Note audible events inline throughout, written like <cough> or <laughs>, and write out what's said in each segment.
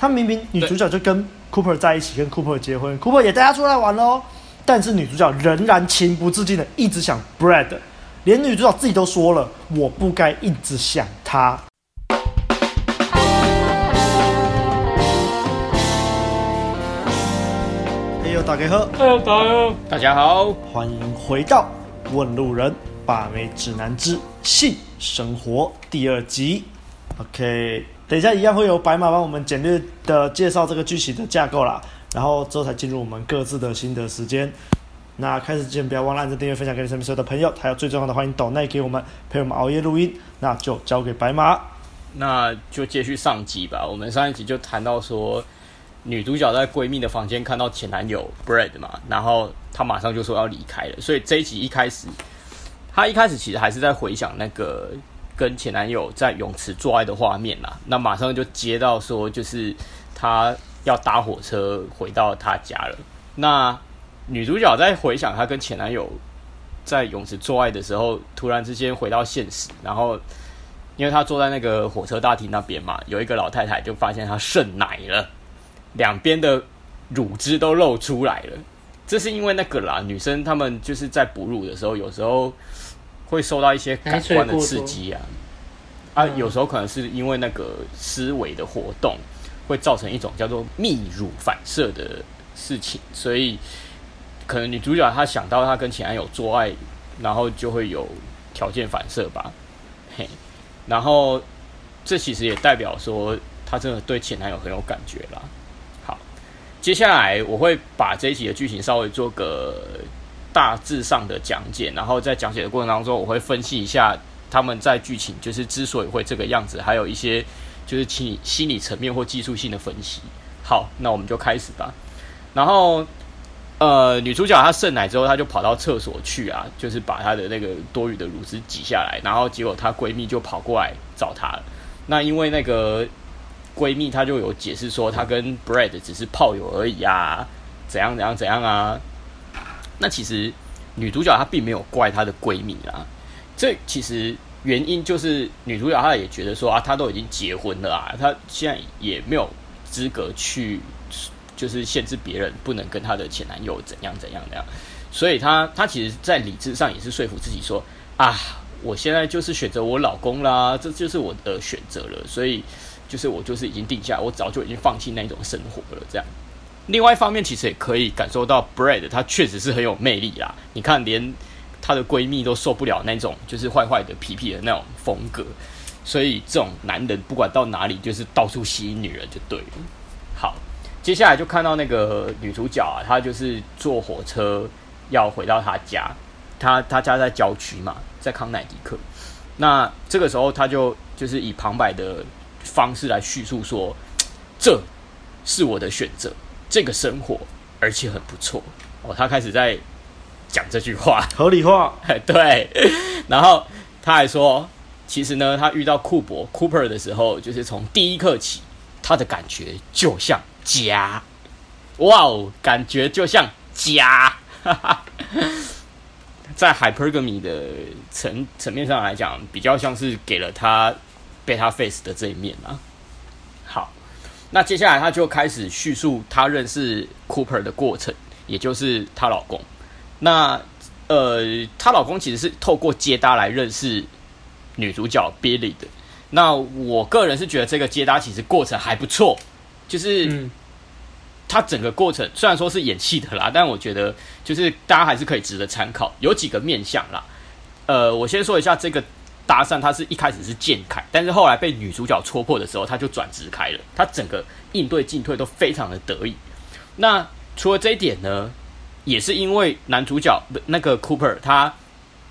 他明明女主角就跟 Cooper 在一起，跟 Cooper 结婚，Cooper 也带她出来玩喽。但是女主角仍然情不自禁的一直想 Brad，连女主角自己都说了，我不该一直想他。哎呦，大家好，哎呦，大家好，大家好，欢迎回到《问路人把妹指南之性生活》第二集。OK。等一下，一样会有白马帮我们简略的介绍这个剧情的架构啦，然后之后才进入我们各自的心得时间。那开始之前，不要忘了按赞、订阅、分享给你身边所有的朋友，还有最重要的，欢迎抖内给我们陪我们熬夜录音。那就交给白马，那就接续上集吧。我们上一集就谈到说，女主角在闺蜜的房间看到前男友 Brad 嘛，然后她马上就说要离开了。所以这一集一开始，她一开始其实还是在回想那个。跟前男友在泳池做爱的画面啦，那马上就接到说，就是她要搭火车回到她家了。那女主角在回想她跟前男友在泳池做爱的时候，突然之间回到现实，然后因为她坐在那个火车大厅那边嘛，有一个老太太就发现她剩奶了，两边的乳汁都露出来了。这是因为那个啦，女生她们就是在哺乳的时候，有时候。会受到一些感官的刺激啊，啊，有时候可能是因为那个思维的活动，会造成一种叫做泌乳反射的事情，所以可能女主角她想到她跟前男友做爱，然后就会有条件反射吧，嘿，然后这其实也代表说她真的对前男友很有感觉啦。好，接下来我会把这一集的剧情稍微做个。大致上的讲解，然后在讲解的过程当中，我会分析一下他们在剧情就是之所以会这个样子，还有一些就是心心理层面或技术性的分析。好，那我们就开始吧。然后，呃，女主角她剩奶之后，她就跑到厕所去啊，就是把她的那个多余的乳汁挤下来，然后结果她闺蜜就跑过来找她了。那因为那个闺蜜她就有解释说，她跟 Brad 只是炮友而已啊，怎样怎样怎样啊。那其实女主角她并没有怪她的闺蜜啦，这其实原因就是女主角她也觉得说啊，她都已经结婚了啊，她现在也没有资格去就是限制别人不能跟她的前男友怎样怎样怎样，所以她她其实，在理智上也是说服自己说啊，我现在就是选择我老公啦，这就是我的选择了，所以就是我就是已经定下，我早就已经放弃那种生活了，这样。另外一方面，其实也可以感受到 Brad 他确实是很有魅力啦。你看，连她的闺蜜都受不了那种就是坏坏的、痞痞的那种风格，所以这种男人不管到哪里，就是到处吸引女人就对了。好，接下来就看到那个女主角啊，她就是坐火车要回到她家，她她家在郊区嘛，在康乃狄克。那这个时候，她就就是以旁白的方式来叙述说：“这是我的选择。”这个生活，而且很不错哦。他开始在讲这句话，合理化。<laughs> 对，然后他还说，其实呢，他遇到库珀 Cooper 的时候，就是从第一刻起，他的感觉就像家。哇哦，感觉就像家。哈哈，在 hypergamy 的层层面上来讲，比较像是给了他 beta face 的这一面啊。那接下来，她就开始叙述她认识 Cooper 的过程，也就是她老公。那呃，她老公其实是透过接搭来认识女主角 Billy 的。那我个人是觉得这个接搭其实过程还不错，就是他整个过程虽然说是演戏的啦，但我觉得就是大家还是可以值得参考，有几个面向啦。呃，我先说一下这个。搭讪，他是一开始是剑开，但是后来被女主角戳破的时候，他就转直开了。他整个应对进退都非常的得意。那除了这一点呢，也是因为男主角那个 Cooper 他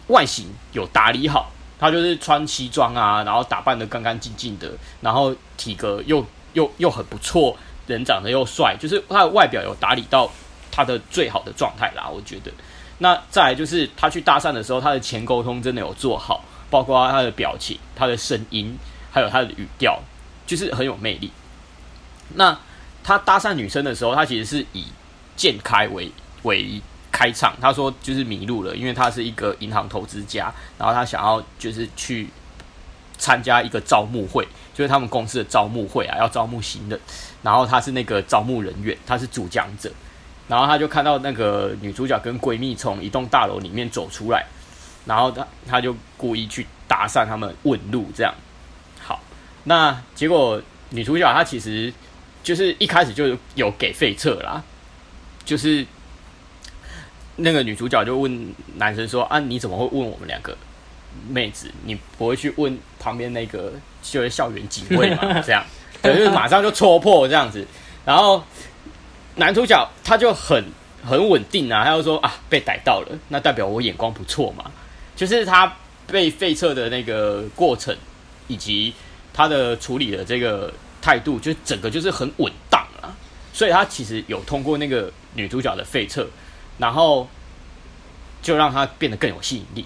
外形有打理好，他就是穿西装啊，然后打扮得干干净净的，然后体格又又又很不错，人长得又帅，就是他的外表有打理到他的最好的状态啦。我觉得。那再来就是他去搭讪的时候，他的前沟通真的有做好。包括他的表情、他的声音，还有他的语调，就是很有魅力。那他搭讪女生的时候，他其实是以键开为为开场。他说就是迷路了，因为他是一个银行投资家，然后他想要就是去参加一个招募会，就是他们公司的招募会啊，要招募新人。然后他是那个招募人员，他是主讲者。然后他就看到那个女主角跟闺蜜从一栋大楼里面走出来，然后他他就故意去搭讪他们问路，这样。好，那结果女主角她其实就是一开始就有给废册啦，就是那个女主角就问男生说：“啊，你怎么会问我们两个妹子？你不会去问旁边那个就是校园警卫吗？” <laughs> 这样，对，就是马上就戳破这样子，然后。男主角他就很很稳定啊，他就说啊，被逮到了，那代表我眼光不错嘛。就是他被废册的那个过程，以及他的处理的这个态度，就整个就是很稳当啊。所以他其实有通过那个女主角的废册，然后就让他变得更有吸引力。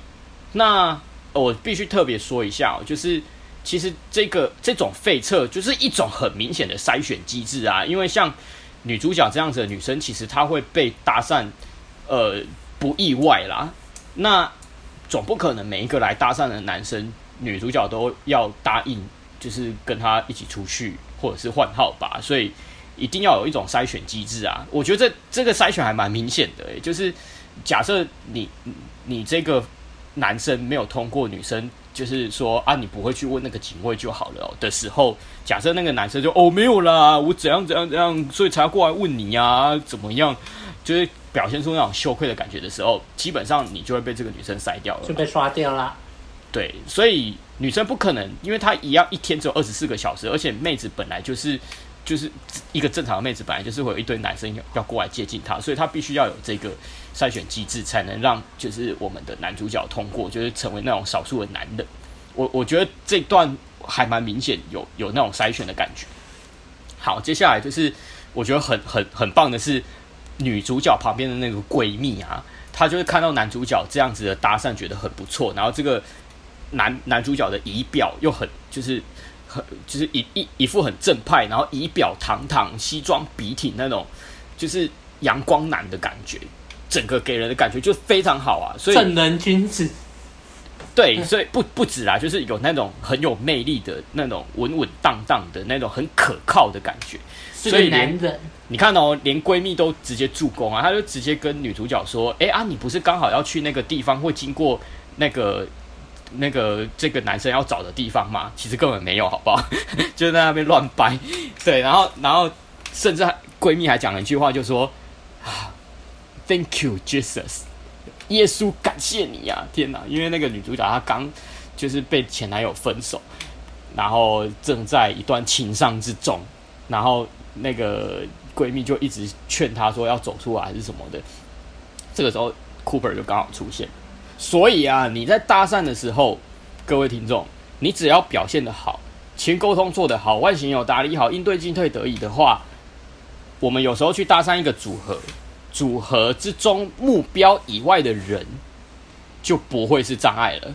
那我必须特别说一下，就是其实这个这种废册就是一种很明显的筛选机制啊，因为像。女主角这样子的女生，其实她会被搭讪，呃，不意外啦。那总不可能每一个来搭讪的男生，女主角都要答应，就是跟他一起出去，或者是换号吧。所以一定要有一种筛选机制啊。我觉得这这个筛选还蛮明显的，欸，就是假设你你这个男生没有通过女生。就是说啊，你不会去问那个警卫就好了，的时候，假设那个男生就哦没有啦，我怎样怎样怎样，所以才要过来问你呀，怎么样？就是表现出那种羞愧的感觉的时候，基本上你就会被这个女生筛掉了，就被刷掉了。对，所以女生不可能，因为她一样一天只有二十四个小时，而且妹子本来就是就是一个正常的妹子，本来就是会有一堆男生要要过来接近她，所以她必须要有这个。筛选机制才能让就是我们的男主角通过，就是成为那种少数的男人。我我觉得这段还蛮明显，有有那种筛选的感觉。好，接下来就是我觉得很很很棒的是女主角旁边的那个闺蜜啊，她就是看到男主角这样子的搭讪，觉得很不错。然后这个男男主角的仪表又很就是很就是一一一副很正派，然后仪表堂堂、西装笔挺那种，就是阳光男的感觉。整个给人的感觉就非常好啊，所以正人君子，对，所以不不止啦，就是有那种很有魅力的那种稳稳当当的那种很可靠的感觉。所以连你看哦，连闺蜜都直接助攻啊，她就直接跟女主角说：“哎啊，你不是刚好要去那个地方，会经过那个那个这个男生要找的地方吗？其实根本没有，好不好？<laughs> 就在那边乱掰。对，然后然后甚至闺蜜还讲了一句话，就说啊。” Thank you, Jesus。耶稣，感谢你呀！天哪，因为那个女主角她刚就是被前男友分手，然后正在一段情伤之中，然后那个闺蜜就一直劝她说要走出来还是什么的。这个时候，Cooper 就刚好出现。所以啊，你在搭讪的时候，各位听众，你只要表现得好，前沟通做得好，外形有打理好，应对进退得宜的话，我们有时候去搭讪一个组合。组合之中目标以外的人就不会是障碍了。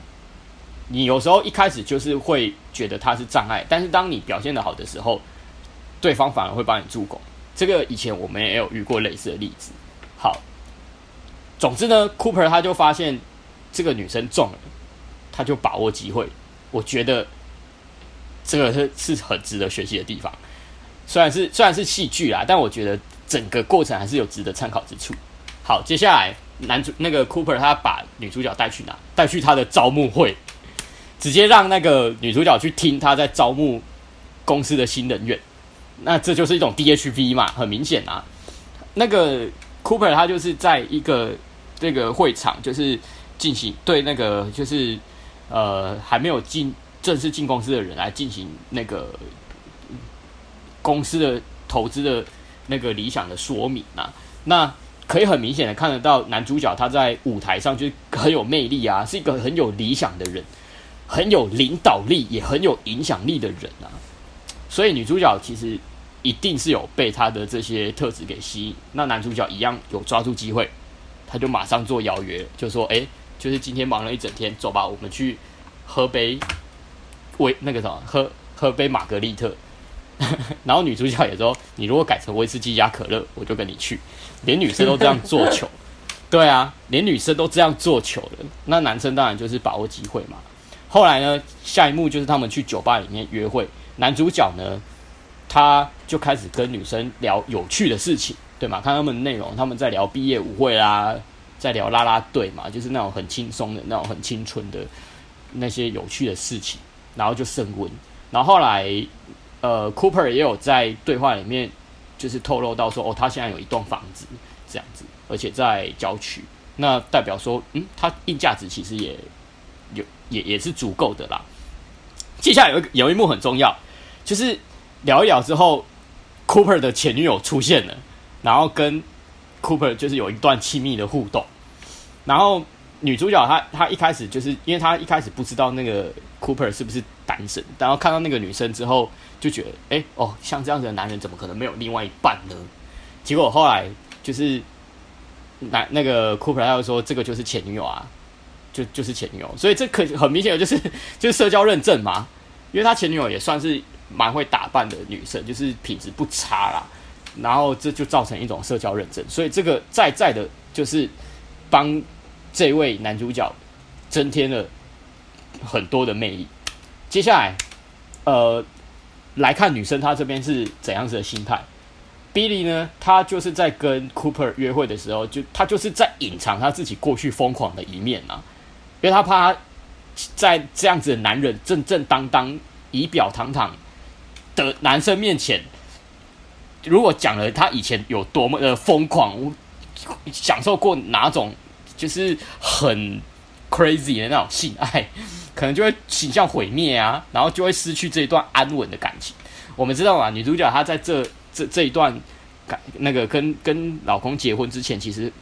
你有时候一开始就是会觉得他是障碍，但是当你表现得好的时候，对方反而会帮你助攻。这个以前我们也有遇过类似的例子。好，总之呢，Cooper 他就发现这个女生中了，他就把握机会。我觉得这个是是很值得学习的地方。虽然是虽然是戏剧啦，但我觉得。整个过程还是有值得参考之处。好，接下来男主那个 Cooper 他把女主角带去哪？带去他的招募会，直接让那个女主角去听他在招募公司的新人员。那这就是一种 DHV 嘛，很明显啊。那个 Cooper 他就是在一个这个会场，就是进行对那个就是呃还没有进正式进公司的人来进行那个公司的投资的。那个理想的说明啊，那可以很明显的看得到男主角他在舞台上就很有魅力啊，是一个很有理想的人，很有领导力，也很有影响力的人啊。所以女主角其实一定是有被他的这些特质给吸引。那男主角一样有抓住机会，他就马上做邀约，就说：“哎，就是今天忙了一整天，走吧，我们去喝杯威那个什么，喝喝杯玛格丽特。”然后女主角也说：“你如果改成威士忌加可乐，我就跟你去。”连女生都这样做球，对啊，连女生都这样做球了。那男生当然就是把握机会嘛。后来呢，下一幕就是他们去酒吧里面约会，男主角呢，他就开始跟女生聊有趣的事情，对吗？看他们的内容，他们在聊毕业舞会啦，在聊啦啦队嘛，就是那种很轻松的那种很青春的那些有趣的事情，然后就升温。然后后来，呃，Cooper 也有在对话里面就是透露到说，哦，他现在有一栋房子这样子，而且在郊区，那代表说，嗯，他硬价值其实也有也也是足够的啦。接下来有一有一幕很重要，就是聊一聊之后，Cooper 的前女友出现了，然后跟 Cooper 就是有一段亲密的互动，然后女主角她她一开始就是因为她一开始不知道那个 Cooper 是不是单身，然后看到那个女生之后就觉得，哎哦，像这样子的男人怎么可能没有另外一半呢？结果后来就是男那个 Cooper 他就说这个就是前女友啊。就就是前女友，所以这可很明显的就是就是社交认证嘛，因为他前女友也算是蛮会打扮的女生，就是品质不差啦，然后这就造成一种社交认证，所以这个在在的就是帮这位男主角增添了很多的魅力。接下来，呃，来看女生她这边是怎样子的心态。Billy 呢，他就是在跟 Cooper 约会的时候，就他就是在隐藏他自己过去疯狂的一面啊。因为他怕他在这样子的男人正正当当、仪表堂堂的男生面前，如果讲了他以前有多么的疯狂，享受过哪种就是很 crazy 的那种性爱，可能就会倾向毁灭啊，然后就会失去这一段安稳的感情。我们知道啊，女主角她在这这这一段感那个跟跟老公结婚之前，其实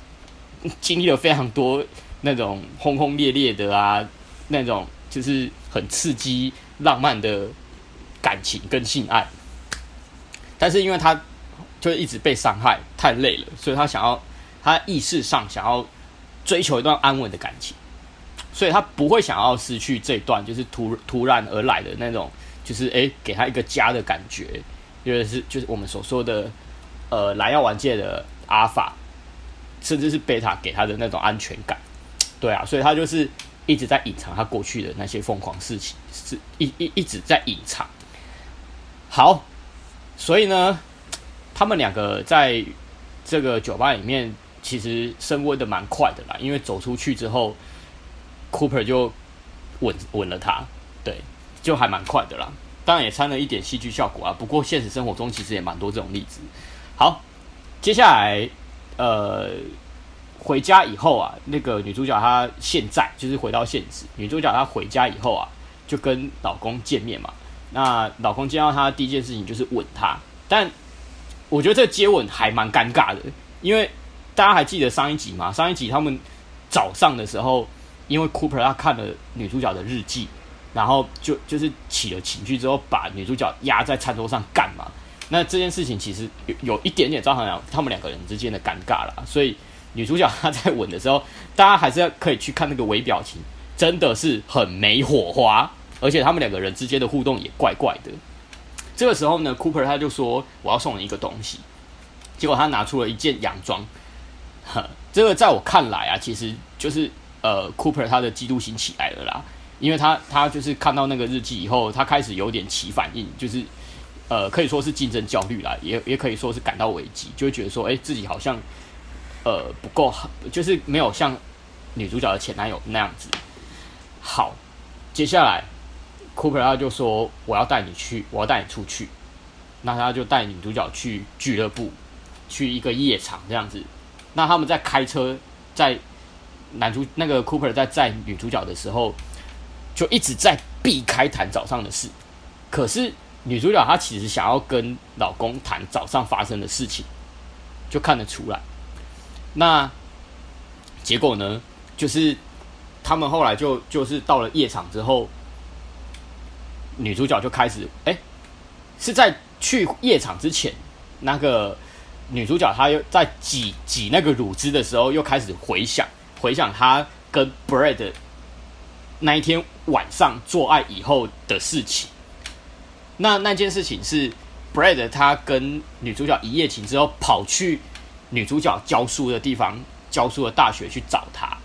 经历了非常多。那种轰轰烈烈的啊，那种就是很刺激、浪漫的感情跟性爱，但是因为他就一直被伤害，太累了，所以他想要，他意识上想要追求一段安稳的感情，所以他不会想要失去这段就是突突然而来的那种，就是诶，给他一个家的感觉，因为是就是我们所说的呃蓝药丸界的阿法，甚至是贝塔给他的那种安全感。对啊，所以他就是一直在隐藏他过去的那些疯狂事情，是一一一直在隐藏。好，所以呢，他们两个在这个酒吧里面其实升温的蛮快的啦，因为走出去之后，Cooper 就吻吻了他，对，就还蛮快的啦。当然也掺了一点戏剧效果啊，不过现实生活中其实也蛮多这种例子。好，接下来呃。回家以后啊，那个女主角她现在就是回到现实。女主角她回家以后啊，就跟老公见面嘛。那老公见到她第一件事情就是吻她，但我觉得这个接吻还蛮尴尬的，因为大家还记得上一集吗？上一集他们早上的时候，因为 Cooper 他看了女主角的日记，然后就就是起了情绪之后，把女主角压在餐桌上干嘛。那这件事情其实有有一点点造成了他们两个人之间的尴尬啦，所以。女主角她在吻的时候，大家还是要可以去看那个微表情，真的是很没火花，而且他们两个人之间的互动也怪怪的。这个时候呢，Cooper 他就说：“我要送你一个东西。”结果他拿出了一件洋装。呵，这个在我看来啊，其实就是呃，Cooper 他的嫉妒心起来了啦，因为他他就是看到那个日记以后，他开始有点起反应，就是呃，可以说是竞争焦虑啦，也也可以说是感到危机，就会觉得说，哎，自己好像。呃，不够好，就是没有像女主角的前男友那样子好。接下来，Cooper 他就说：“我要带你去，我要带你出去。”那他就带女主角去俱乐部，去一个夜场这样子。那他们在开车，在男主那个 Cooper 在载女主角的时候，就一直在避开谈早上的事。可是女主角她其实想要跟老公谈早上发生的事情，就看得出来。那结果呢？就是他们后来就就是到了夜场之后，女主角就开始哎、是在去夜场之前，那个女主角她又在挤挤那个乳汁的时候，又开始回想回想她跟 Brad 那一天晚上做爱以后的事情。那那件事情是 Brad 他跟女主角一夜情之后跑去。女主角教书的地方，教书的大学去找她。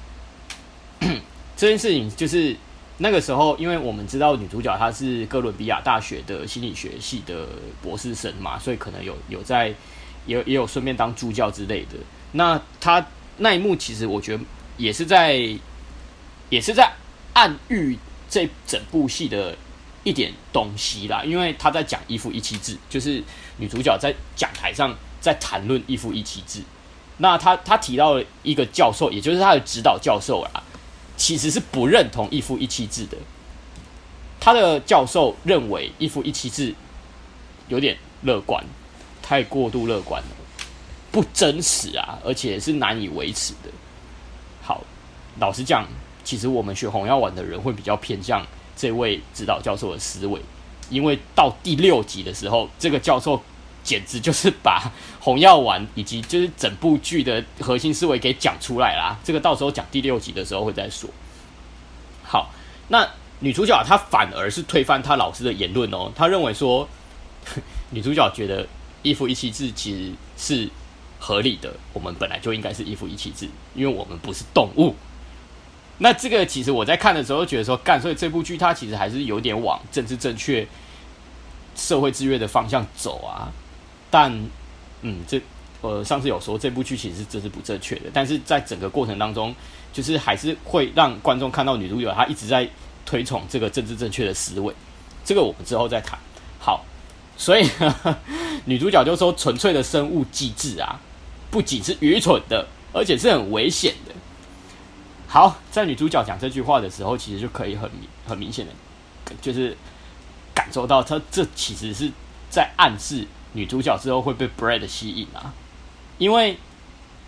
<coughs> 这件事情就是那个时候，因为我们知道女主角她是哥伦比亚大学的心理学系的博士生嘛，所以可能有有在，也也有顺便当助教之类的。那她那一幕其实我觉得也是在，也是在暗喻这整部戏的一点东西啦。因为她在讲一夫一妻制，就是女主角在讲台上在谈论一夫一妻制。那她她提到了一个教授，也就是她的指导教授啦。其实是不认同一夫一妻制的。他的教授认为一夫一妻制有点乐观，太过度乐观了，不真实啊，而且是难以维持的。好，老实讲，其实我们学红药丸的人会比较偏向这位指导教授的思维，因为到第六集的时候，这个教授。简直就是把红药丸以及就是整部剧的核心思维给讲出来啦。这个到时候讲第六集的时候会再说。好，那女主角她反而是推翻她老师的言论哦。她认为说，女主角觉得一夫一妻制其实是合理的。我们本来就应该是一夫一妻制，因为我们不是动物。那这个其实我在看的时候觉得说，干，所以这部剧它其实还是有点往政治正确、社会制约的方向走啊。但，嗯，这呃，上次有说这部剧其实这是不正确的，但是在整个过程当中，就是还是会让观众看到女主角她一直在推崇这个政治正确的思维，这个我们之后再谈。好，所以呵呵女主角就说纯粹的生物机制啊，不仅是愚蠢的，而且是很危险的。好，在女主角讲这句话的时候，其实就可以很明很明显的，就是感受到她这其实是在暗示。女主角之后会被 Brad 吸引啊，因为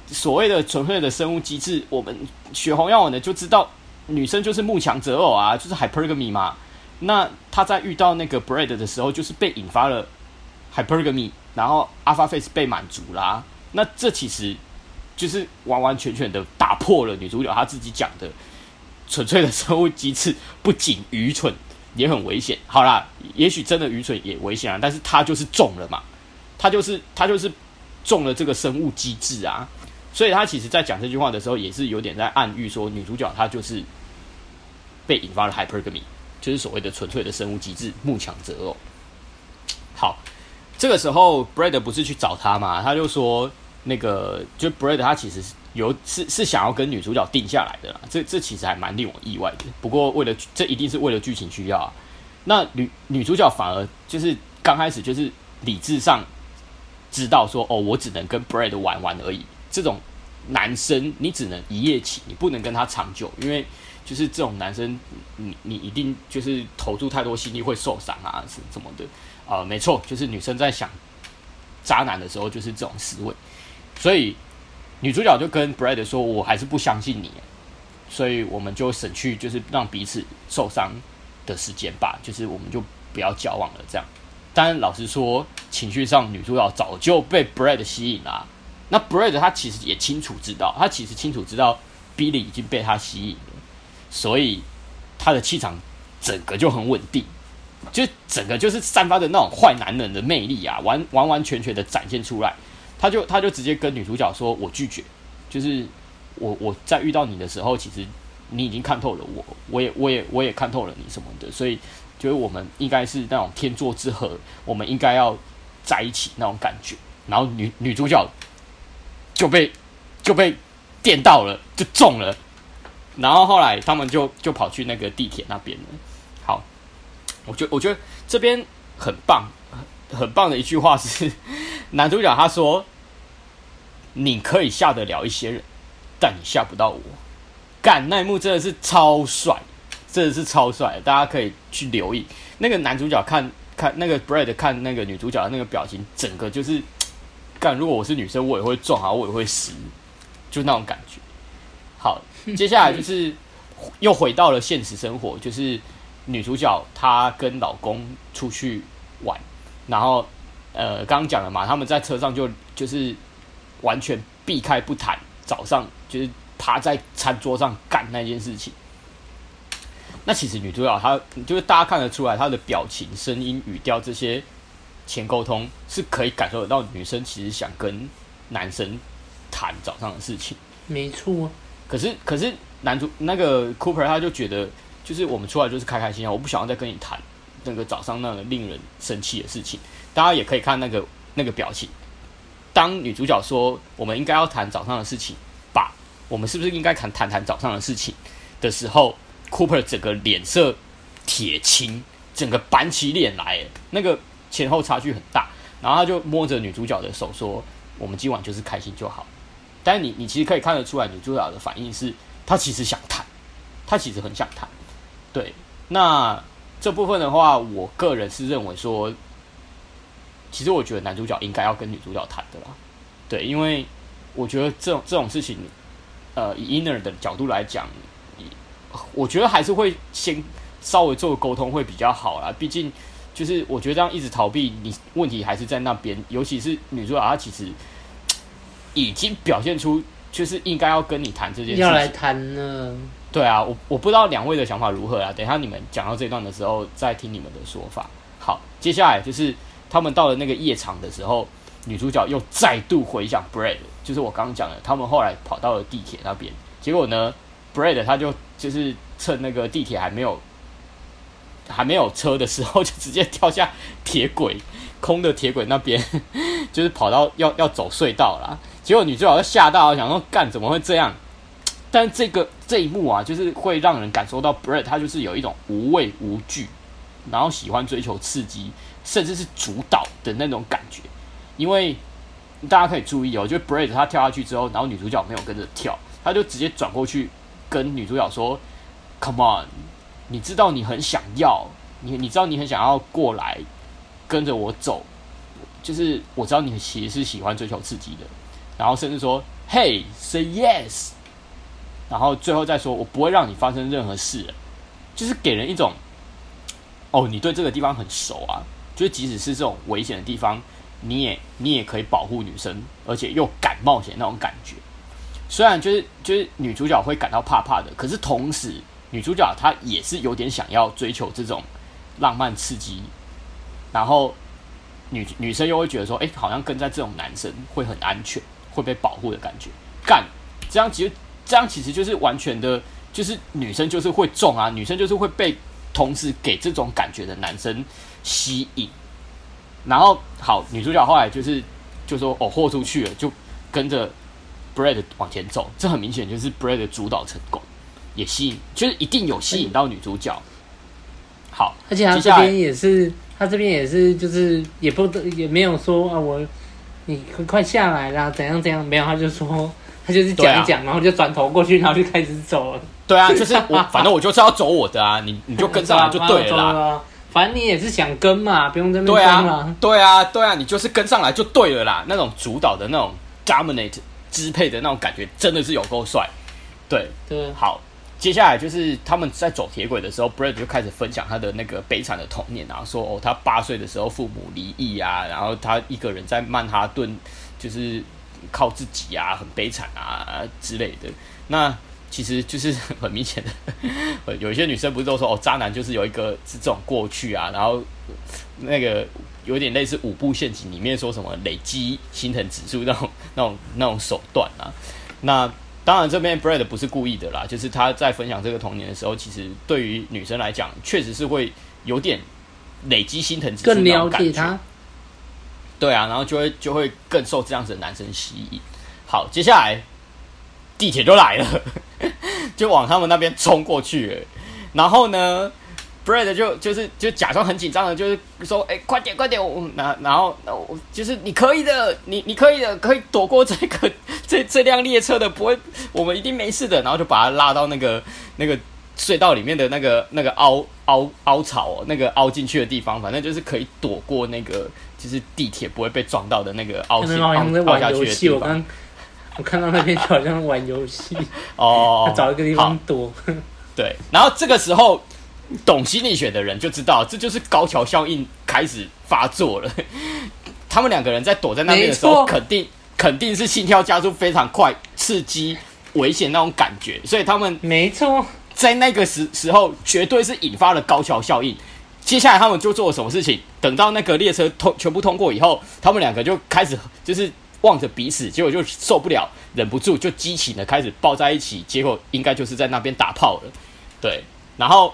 所谓的纯粹的生物机制，我们学红药丸的就知道，女生就是慕强择偶啊，就是 hypergamy 嘛。那她在遇到那个 Brad 的时候，就是被引发了 hypergamy，然后 alpha phase 被满足啦。那这其实就是完完全全的打破了女主角她自己讲的纯粹的生物机制，不仅愚蠢，也很危险。好啦，也许真的愚蠢也危险啊，但是她就是中了嘛。他就是他就是中了这个生物机制啊，所以他其实在讲这句话的时候，也是有点在暗喻说，女主角她就是被引发了 hypergamy，就是所谓的纯粹的生物机制，慕强择偶。好，这个时候 Brad 不是去找他嘛？他就说那个就 Brad 他其实是有是是想要跟女主角定下来的啦，这这其实还蛮令我意外的。不过为了这一定是为了剧情需要啊，那女女主角反而就是刚开始就是理智上。知道说哦，我只能跟 Brad 玩玩而已。这种男生你只能一夜情，你不能跟他长久，因为就是这种男生，你你一定就是投注太多心力会受伤啊，是什么的啊、呃？没错，就是女生在想渣男的时候就是这种思维。所以女主角就跟 Brad 说：“我还是不相信你，所以我们就省去就是让彼此受伤的时间吧，就是我们就不要交往了，这样。”但老实说，情绪上女主角早就被 Brad 吸引了。那 Brad 他其实也清楚知道，他其实清楚知道 Billy 已经被他吸引了，所以他的气场整个就很稳定，就整个就是散发的那种坏男人的魅力啊，完完完全全的展现出来。他就他就直接跟女主角说：“我拒绝，就是我我在遇到你的时候，其实你已经看透了我，我也我也我也看透了你什么的，所以。”觉得我们应该是那种天作之合，我们应该要在一起那种感觉。然后女女主角就被就被电到了，就中了。然后后来他们就就跑去那个地铁那边了。好，我觉我觉得这边很棒，很棒的一句话是男主角他说：“你可以吓得了一些人，但你吓不到我。”干，那一幕真的是超帅。真的是超帅，大家可以去留意那个男主角看看那个 Brad 看那个女主角的那个表情，整个就是 <tsk> 干。如果我是女生，我也会撞啊，我也会死，就那种感觉。好，<laughs> 接下来就是又回到了现实生活，就是女主角她跟老公出去玩，然后呃，刚刚讲了嘛，他们在车上就就是完全避开不谈，早上就是趴在餐桌上干那件事情。那其实女主角她就是大家看得出来，她的表情、声音、语调这些前沟通是可以感受得到，女生其实想跟男生谈早上的事情。没错。可是可是男主那个 Cooper 他就觉得就是我们出来就是开开心心，我不想要再跟你谈那个早上那个令人生气的事情。大家也可以看那个那个表情。当女主角说我们应该要谈早上的事情吧，我们是不是应该谈谈谈早上的事情的时候，Cooper 整个脸色铁青，整个板起脸来，那个前后差距很大。然后他就摸着女主角的手说：“我们今晚就是开心就好。”但你你其实可以看得出来，女主角的反应是她其实想谈，她其实很想谈。对，那这部分的话，我个人是认为说。其实我觉得男主角应该要跟女主角谈的啦，对，因为我觉得这种这种事情，呃，以 Inner 的角度来讲，我觉得还是会先稍微做个沟通会比较好啦。毕竟就是我觉得这样一直逃避，你问题还是在那边。尤其是女主角，她其实已经表现出就是应该要跟你谈这件事情，要来谈呢。对啊，我我不知道两位的想法如何啊。等一下你们讲到这段的时候，再听你们的说法。好，接下来就是。他们到了那个夜场的时候，女主角又再度回想 Brad，就是我刚刚讲的，他们后来跑到了地铁那边，结果呢，Brad 他就就是趁那个地铁还没有还没有车的时候，就直接跳下铁轨，空的铁轨那边，<laughs> 就是跑到要要走隧道啦。结果女主角就吓到，想说干怎么会这样？但这个这一幕啊，就是会让人感受到 Bread 他就是有一种无畏无惧，然后喜欢追求刺激。甚至是主导的那种感觉，因为大家可以注意哦，就 Bread 他跳下去之后，然后女主角没有跟着跳，他就直接转过去跟女主角说：“Come on，你知道你很想要，你你知道你很想要过来跟着我走，就是我知道你其实是喜欢追求刺激的。”然后甚至说：“Hey，say yes。”然后最后再说：“我不会让你发生任何事。”就是给人一种哦，你对这个地方很熟啊。就即使是这种危险的地方，你也你也可以保护女生，而且又敢冒险那种感觉。虽然就是就是女主角会感到怕怕的，可是同时女主角她也是有点想要追求这种浪漫刺激，然后女女生又会觉得说，哎，好像跟在这种男生会很安全，会被保护的感觉。干，这样其实这样其实就是完全的，就是女生就是会中啊，女生就是会被同时给这种感觉的男生。吸引，然后好，女主角后来就是就说哦，豁出去了，就跟着 Brad 往前走，这很明显就是 Brad 主导成功，也吸引，就是一定有吸引到女主角。好，而且他这边也是，他这边也是，就是也不也没有说啊，我你快下来啦，怎样怎样，没有，他就说 <laughs> 他就是讲一讲，啊、然后就转头过去，然后就开始走了。对啊，就是 <laughs> 我，反正我就是要走我的啊，你你就跟上来就对了啦。反正你也是想跟嘛，不用这么对啊，对啊，对啊，你就是跟上来就对了啦。那种主导的那种 dominate 支配的那种感觉，真的是有够帅。对对，好，接下来就是他们在走铁轨的时候，Brad 就开始分享他的那个悲惨的童年啊，说哦，他八岁的时候父母离异啊，然后他一个人在曼哈顿就是靠自己啊，很悲惨啊之类的。那其实就是 <laughs> 很明显的，有一些女生不是都说哦，渣男就是有一个是这种过去啊，然后那个有点类似五步陷阱里面说什么累积心疼指数那种那种那种手段啊。那当然这边 Brad 不是故意的啦，就是他在分享这个童年的时候，其实对于女生来讲，确实是会有点累积心疼指数那种感觉。更了解他。对啊，然后就会就会更受这样子的男生吸引。好，接下来。地铁就来了，<laughs> 就往他们那边冲过去了。然后呢，Brad 就就是就假装很紧张的，就是说：“哎、欸，快点快点！”我然然后我就是你可以的，你你可以的，可以躲过这个 <laughs> 这这辆列车的，不会，我们一定没事的。然后就把他拉到那个那个隧道里面的那个那个凹凹凹槽哦，那个凹进去的地方，反正就是可以躲过那个就是地铁不会被撞到的那个凹陷凹凹下去的地方。<laughs> 我看到那边就好像玩游戏哦，他找一个地方躲。<laughs> 对，然后这个时候懂心理学的人就知道，这就是高桥效应开始发作了。<laughs> 他们两个人在躲在那边的时候，肯定肯定是心跳加速非常快，刺激、危险那种感觉，所以他们没错，在那个时时候绝对是引发了高桥效应。接下来他们就做了什么事情？等到那个列车通全部通过以后，他们两个就开始就是。望着彼此，结果就受不了，忍不住就激情的开始抱在一起，结果应该就是在那边打炮了。对，然后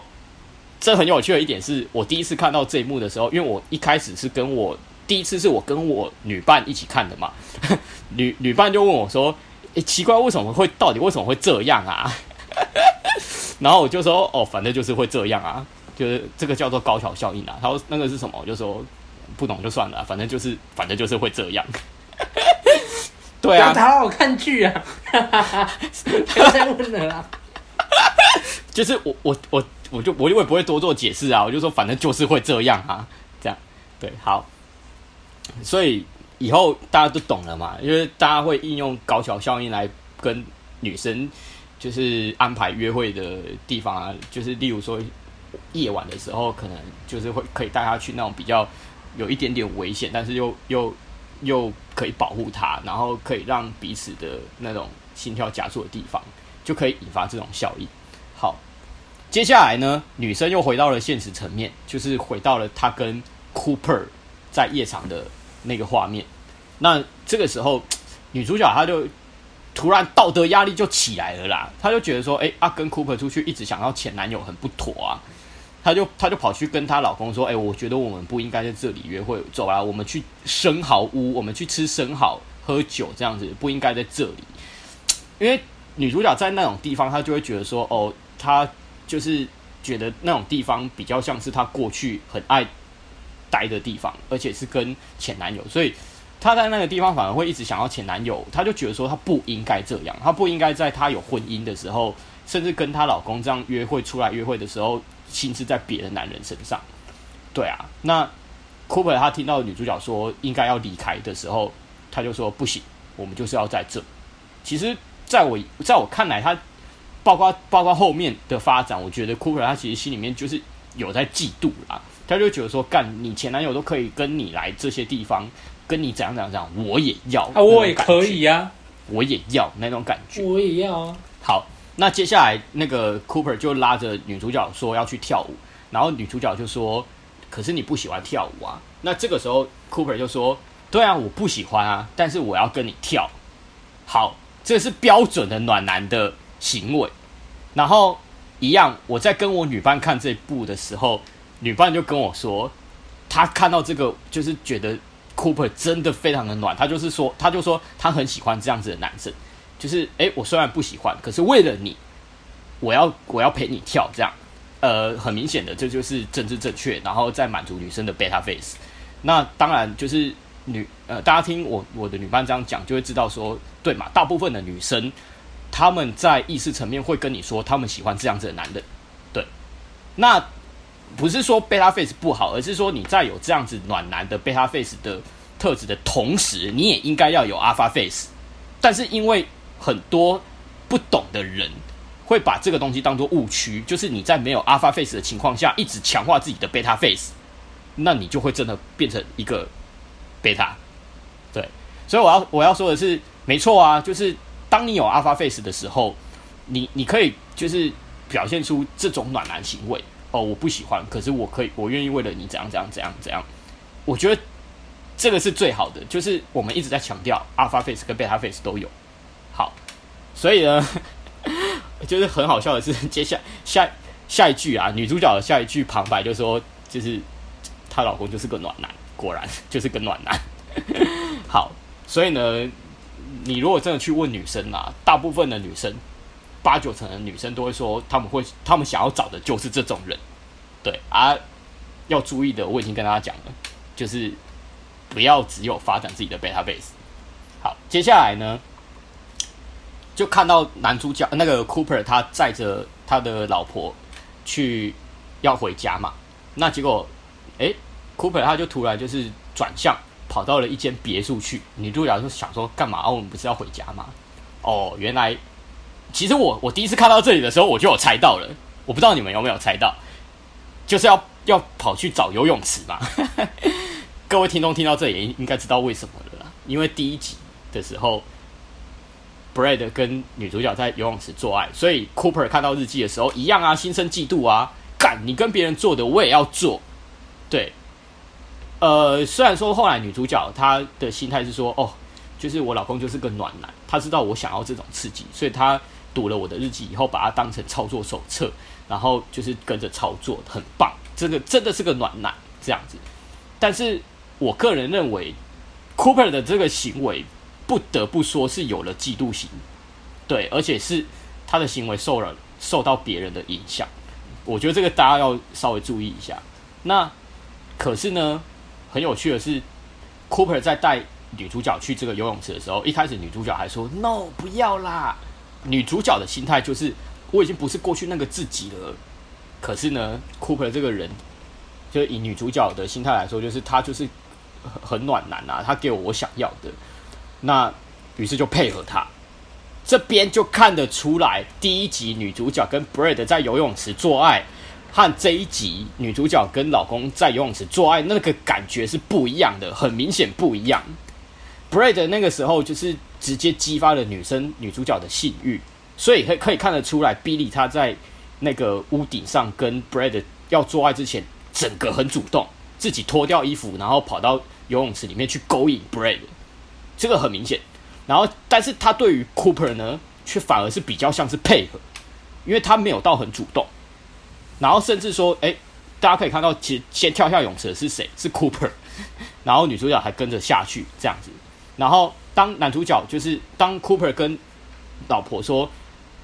这很有趣的一点是，我第一次看到这一幕的时候，因为我一开始是跟我第一次是我跟我女伴一起看的嘛，<laughs> 女女伴就问我说：“诶，奇怪，为什么会到底为什么会这样啊？” <laughs> 然后我就说：“哦，反正就是会这样啊，就是这个叫做高桥效应啊。”他说：“那个是什么？”我就说：“不懂就算了，反正就是反正就是会这样。” <laughs> 对啊，好好看剧啊！不要再问了啦。就是我我我我就我因为不会多做解释啊，我就说反正就是会这样啊，这样对好。所以以后大家都懂了嘛，因为大家会应用高桥效应来跟女生就是安排约会的地方啊，就是例如说夜晚的时候，可能就是会可以带她去那种比较有一点点危险，但是又又又可以保护她，然后可以让彼此的那种心跳加速的地方，就可以引发这种效应。接下来呢，女生又回到了现实层面，就是回到了她跟 Cooper 在夜场的那个画面。那这个时候，女主角她就突然道德压力就起来了啦，她就觉得说，哎、欸，啊，跟 Cooper 出去一直想要前男友很不妥啊，她就她就跑去跟她老公说，哎、我觉得我们不应该在这里约会，走啊，我们去生蚝屋，我们去吃生蚝、喝酒这样子，不应该在这里，因为女主角在那种地方，她就会觉得说，哦。她就是觉得那种地方比较像是她过去很爱待的地方，而且是跟前男友，所以她在那个地方反而会一直想要前男友。她就觉得说她不应该这样，她不应该在她有婚姻的时候，甚至跟她老公这样约会出来约会的时候，心思在别的男人身上。对啊，那 Cooper 他听到女主角说应该要离开的时候，他就说不行，我们就是要在这。其实，在我在我看来，他。包括包括后面的发展，我觉得 Cooper 他其实心里面就是有在嫉妒啦，他就觉得说，干你前男友都可以跟你来这些地方，跟你怎样怎样怎样，我也要啊，我也可以啊，我也要那种感觉，我也要啊。好，那接下来那个 Cooper 就拉着女主角说要去跳舞，然后女主角就说，可是你不喜欢跳舞啊？那这个时候 Cooper 就说，对啊，我不喜欢啊，但是我要跟你跳。好，这是标准的暖男的行为。然后一样，我在跟我女伴看这部的时候，女伴就跟我说，她看到这个就是觉得 Cooper 真的非常的暖，她就是说，她就说她很喜欢这样子的男生，就是诶，我虽然不喜欢，可是为了你，我要我要陪你跳，这样，呃，很明显的这就是政治正确，然后再满足女生的 beta face。那当然就是女呃，大家听我我的女伴这样讲，就会知道说，对嘛，大部分的女生。他们在意识层面会跟你说，他们喜欢这样子的男人，对。那不是说贝塔 face 不好，而是说你在有这样子暖男的贝塔 face 的特质的同时，你也应该要有 alpha face。但是因为很多不懂的人会把这个东西当做误区，就是你在没有 alpha face 的情况下，一直强化自己的贝塔 face，那你就会真的变成一个贝塔。对，所以我要我要说的是，没错啊，就是。当你有 alpha face 的时候，你你可以就是表现出这种暖男行为哦，我不喜欢，可是我可以，我愿意为了你怎样怎样怎样怎样。我觉得这个是最好的，就是我们一直在强调 alpha face 跟 beta face 都有。好，所以呢，<laughs> 就是很好笑的是，接下下下一句啊，女主角的下一句旁白就说，就是她老公就是个暖男，果然就是个暖男。<laughs> 好，所以呢。你如果真的去问女生啊，大部分的女生，八九成的女生都会说，他们会，他们想要找的就是这种人，对啊，要注意的，我已经跟大家讲了，就是不要只有发展自己的 beta base。好，接下来呢，就看到男主角那个 Cooper，他载着他的老婆去要回家嘛，那结果，诶，Cooper 他就突然就是转向。跑到了一间别墅去，女主角就想说干嘛？我们不是要回家吗？哦，原来其实我我第一次看到这里的时候，我就有猜到了。我不知道你们有没有猜到，就是要要跑去找游泳池嘛。<laughs> 各位听众听到这里应该知道为什么了啦，因为第一集的时候，Brad 跟女主角在游泳池做爱，所以 Cooper 看到日记的时候一样啊，心生嫉妒啊，干你跟别人做的我也要做，对。呃，虽然说后来女主角她的心态是说，哦，就是我老公就是个暖男，他知道我想要这种刺激，所以他读了我的日记以后，把它当成操作手册，然后就是跟着操作，很棒。这个真的是个暖男这样子。但是我个人认为，Cooper 的这个行为，不得不说是有了嫉妒心，对，而且是他的行为受了受到别人的影响。我觉得这个大家要稍微注意一下。那可是呢，很有趣的是，Cooper 在带女主角去这个游泳池的时候，一开始女主角还说 “No，不要啦”。女主角的心态就是我已经不是过去那个自己了。可是呢，Cooper 这个人，就以女主角的心态来说，就是他就是很暖男啊，他给我我想要的。那于是就配合他，这边就看得出来，第一集女主角跟 Brad 在游泳池做爱，和这一集女主角跟老公在游泳池做爱，那个感觉是不一样的，很明显不一样。Brad 那个时候就是直接激发了女生女主角的性欲，所以可可以看得出来，Billy 他在那个屋顶上跟 Brad 要做爱之前，整个很主动，自己脱掉衣服，然后跑到游泳池里面去勾引 Brad，这个很明显。然后，但是他对于 Cooper 呢，却反而是比较像是配合，因为他没有到很主动。然后甚至说，哎，大家可以看到，其实先跳下泳池的是谁？是 Cooper。<laughs> 然后女主角还跟着下去，这样子。然后，当男主角就是当 Cooper 跟老婆说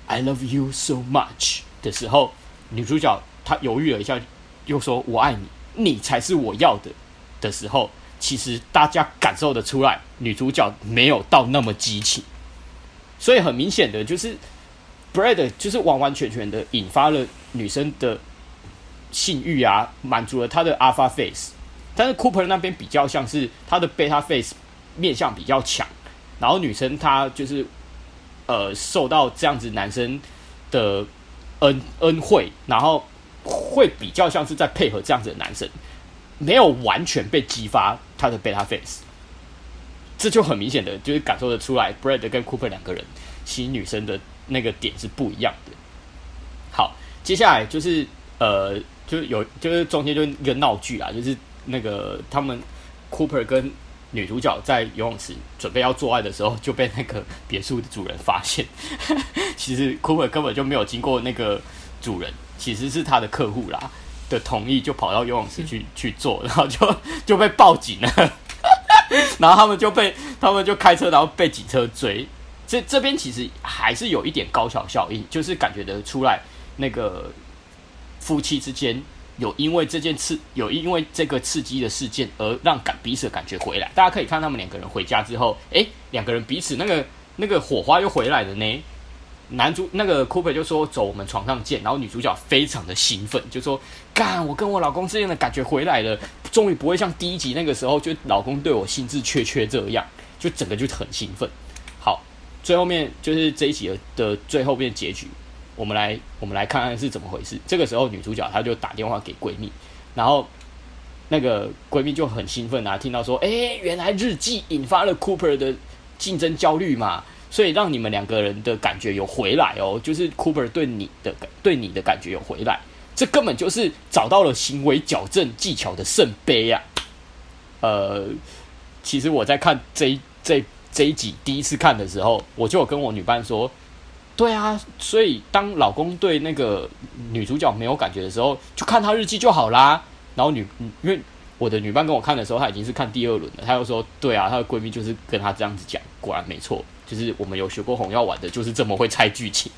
“I love you so much” 的时候，女主角她犹豫了一下，又说“我爱你，你才是我要的”的时候，其实大家感受得出来，女主角没有到那么激情。所以很明显的就是，Brad 就是完完全全的引发了女生的性欲啊，满足了她的 Alpha Face，但是 Cooper 那边比较像是他的 Beta Face。面相比较强，然后女生她就是，呃，受到这样子男生的恩恩惠，然后会比较像是在配合这样子的男生，没有完全被激发他的 beta face，这就很明显的就是感受得出来，Brad 跟 Cooper 两个人吸引女生的那个点是不一样的。好，接下来就是呃，就是有就是中间就一个闹剧啊，就是那个他们 Cooper 跟女主角在游泳池准备要做爱的时候，就被那个别墅的主人发现。<laughs> 其实 Cooper 根本就没有经过那个主人，其实是他的客户啦的同意，就跑到游泳池去去做，然后就 <laughs> 就被报警了。<laughs> 然后他们就被他们就开车，然后被警车追。这这边其实还是有一点高潮效应，就是感觉得出来那个夫妻之间。有因为这件刺，有因为这个刺激的事件而让感彼此的感觉回来。大家可以看他们两个人回家之后，诶，两个人彼此那个那个火花又回来了呢。男主那个 Cooper 就说：“走，我们床上见。”然后女主角非常的兴奋，就说：“干，我跟我老公之间的感觉回来了，终于不会像第一集那个时候，就老公对我兴致缺缺这样，就整个就很兴奋。”好，最后面就是这一集的的最后面结局。我们来，我们来看看是怎么回事。这个时候，女主角她就打电话给闺蜜，然后那个闺蜜就很兴奋啊，听到说，哎，原来日记引发了 Cooper 的竞争焦虑嘛，所以让你们两个人的感觉有回来哦，就是 Cooper 对你的对你的感觉有回来，这根本就是找到了行为矫正技巧的圣杯呀。呃，其实我在看这一这这一集第一次看的时候，我就有跟我女伴说。对啊，所以当老公对那个女主角没有感觉的时候，就看她日记就好啦。然后女，因为我的女伴跟我看的时候，她已经是看第二轮了。她又说：“对啊，她的闺蜜就是跟她这样子讲，果然没错，就是我们有学过红药丸的，就是这么会猜剧情。”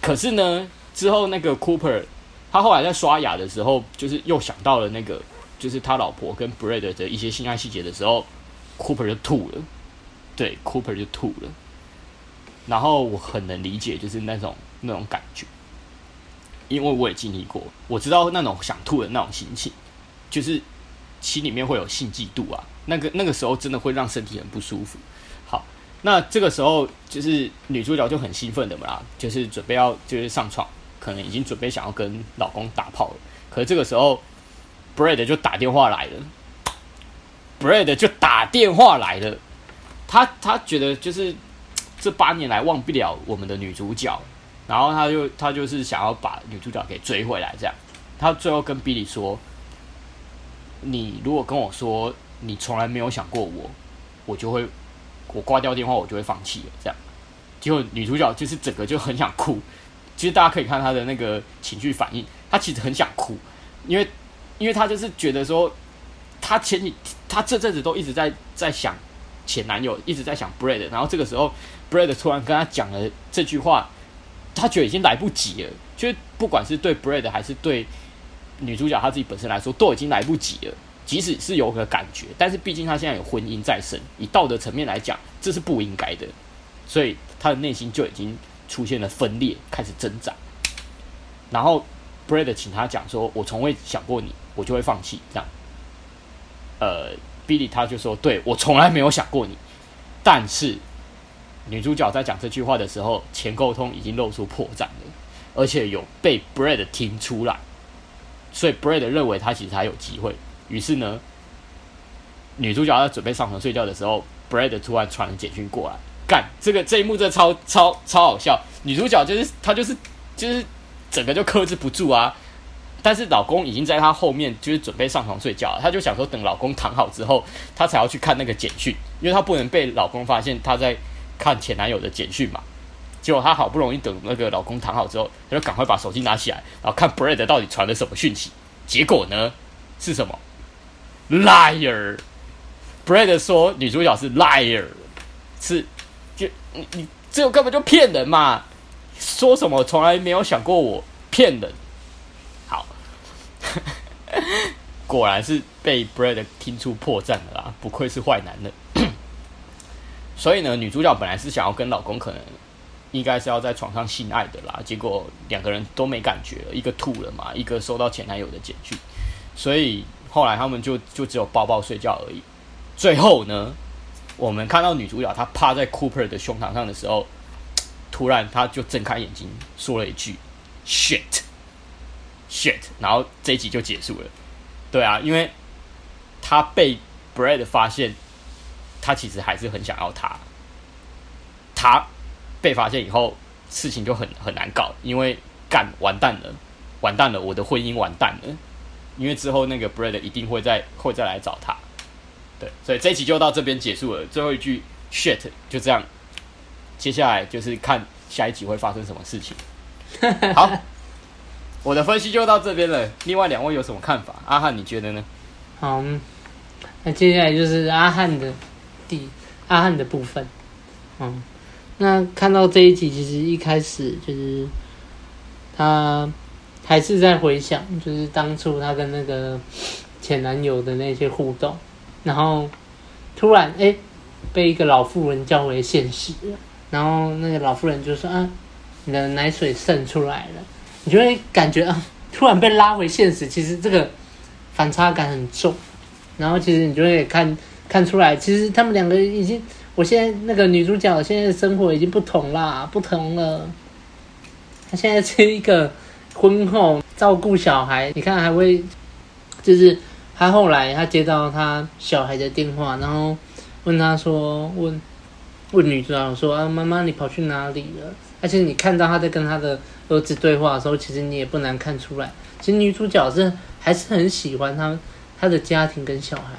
可是呢，之后那个 Cooper，他后来在刷牙的时候，就是又想到了那个，就是他老婆跟 Brad 的一些性爱细节的时候，Cooper 就吐了。对，Cooper 就吐了。然后我很能理解，就是那种那种感觉，因为我也经历过，我知道那种想吐的那种心情，就是心里面会有性嫉妒啊，那个那个时候真的会让身体很不舒服。好，那这个时候就是女主角就很兴奋的嘛，就是准备要就是上床，可能已经准备想要跟老公打炮了。可是这个时候，Brad 就打电话来了，Brad 就打电话来了，他他觉得就是。这八年来忘不了我们的女主角，然后他就他就是想要把女主角给追回来，这样。他最后跟 Billy 说：“你如果跟我说你从来没有想过我，我就会我挂掉电话，我就会放弃了。”这样。结果女主角就是整个就很想哭。其实大家可以看她的那个情绪反应，她其实很想哭，因为因为她就是觉得说，她前几她这阵子都一直在在想前男友，一直在想 Bread，然后这个时候 Brad 突然跟他讲了这句话，他觉得已经来不及了。就是不管是对 Bread 还是对女主角她自己本身来说，都已经来不及了。即使是有个感觉，但是毕竟她现在有婚姻在身，以道德层面来讲，这是不应该的。所以她的内心就已经出现了分裂，开始挣扎。然后 Bread 请她讲说：“我从未想过你，我就会放弃。”这样，呃，Billy 他就说：“对，我从来没有想过你。”但是女主角在讲这句话的时候，前沟通已经露出破绽了。而且有被 Brad 听出来，所以 Brad 认为他其实还有机会。于是呢，女主角在准备上床睡觉的时候，Brad 突然传了简讯过来，干这个这一幕真的超超超好笑。女主角就是她就是就是整个就克制不住啊，但是老公已经在她后面就是准备上床睡觉了，她就想说等老公躺好之后，她才要去看那个简讯，因为她不能被老公发现她在看前男友的简讯嘛。结果她好不容易等那个老公躺好之后，她就赶快把手机拿起来，然后看 Brad 到底传了什么讯息。结果呢，是什么？Liar！Brad 说女主角是 liar，是就你你这个根本就骗人嘛！说什么从来没有想过我骗人。好，<laughs> 果然是被 Brad 听出破绽了啦，不愧是坏男人。所以呢，女主角本来是想要跟老公可能。应该是要在床上性爱的啦，结果两个人都没感觉了，一个吐了嘛，一个收到前男友的简讯，所以后来他们就就只有抱抱睡觉而已。最后呢，我们看到女主角她趴在 Cooper 的胸膛上的时候，突然她就睁开眼睛说了一句 “shit shit”，然后这一集就结束了。对啊，因为她被 Brad 发现，她其实还是很想要他，他。被发现以后，事情就很很难搞，因为干完蛋了，完蛋了，我的婚姻完蛋了，因为之后那个 Brad 一定会再会再来找他，对，所以这一集就到这边结束了，最后一句 shit 就这样，接下来就是看下一集会发生什么事情。<laughs> 好，我的分析就到这边了，另外两位有什么看法？阿汉你觉得呢？好，那接下来就是阿汉的第阿汉的部分，嗯。那看到这一集，其实一开始就是他还是在回想，就是当初他跟那个前男友的那些互动，然后突然哎、被一个老妇人叫回现实，然后那个老妇人就说啊，你的奶水渗出来了，你就会感觉啊，突然被拉回现实，其实这个反差感很重，然后其实你就会看看出来，其实他们两个已经。我现在那个女主角现在的生活已经不同啦，不同了。她现在是一个婚后照顾小孩，你看还会，就是她后来她接到她小孩的电话，然后问她说，问问女主角说啊，妈妈你跑去哪里了？而且你看到她在跟她的儿子对话的时候，其实你也不难看出来，其实女主角是还是很喜欢她她的家庭跟小孩，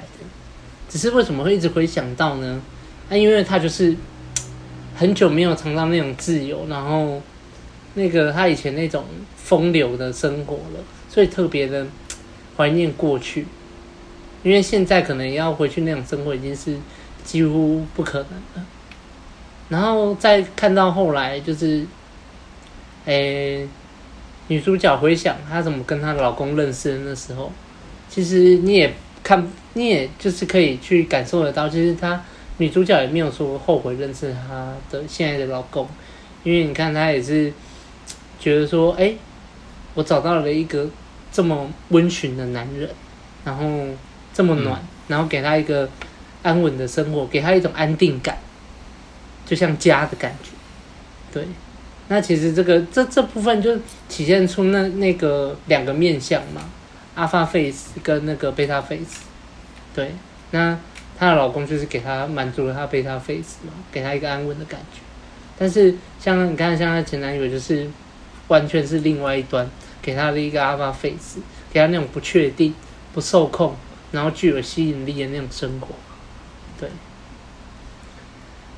只是为什么会一直回想到呢？那、啊、因为他就是很久没有尝到那种自由，然后那个他以前那种风流的生活了，所以特别的怀念过去。因为现在可能要回去那种生活已经是几乎不可能了。然后再看到后来，就是，诶、女主角回想她怎么跟她老公认识的时候，其实你也看，你也就是可以去感受得到，其实她。女主角也没有说后悔认识她的现在的老公，因为你看她也是觉得说，哎，我找到了一个这么温驯的男人，然后这么暖，然后给她一个安稳的生活，给她一种安定感，就像家的感觉。对，那其实这个这这部分就体现出那那个两个面相嘛，Alpha Face 跟那个 Beta Face。对，那。她的老公就是给她满足了她贝塔 face 嘛，给她一个安稳的感觉。但是像你看，像她前男友就是完全是另外一端，给她的一个 alpha face，给她那种不确定、不受控，然后具有吸引力的那种生活。对。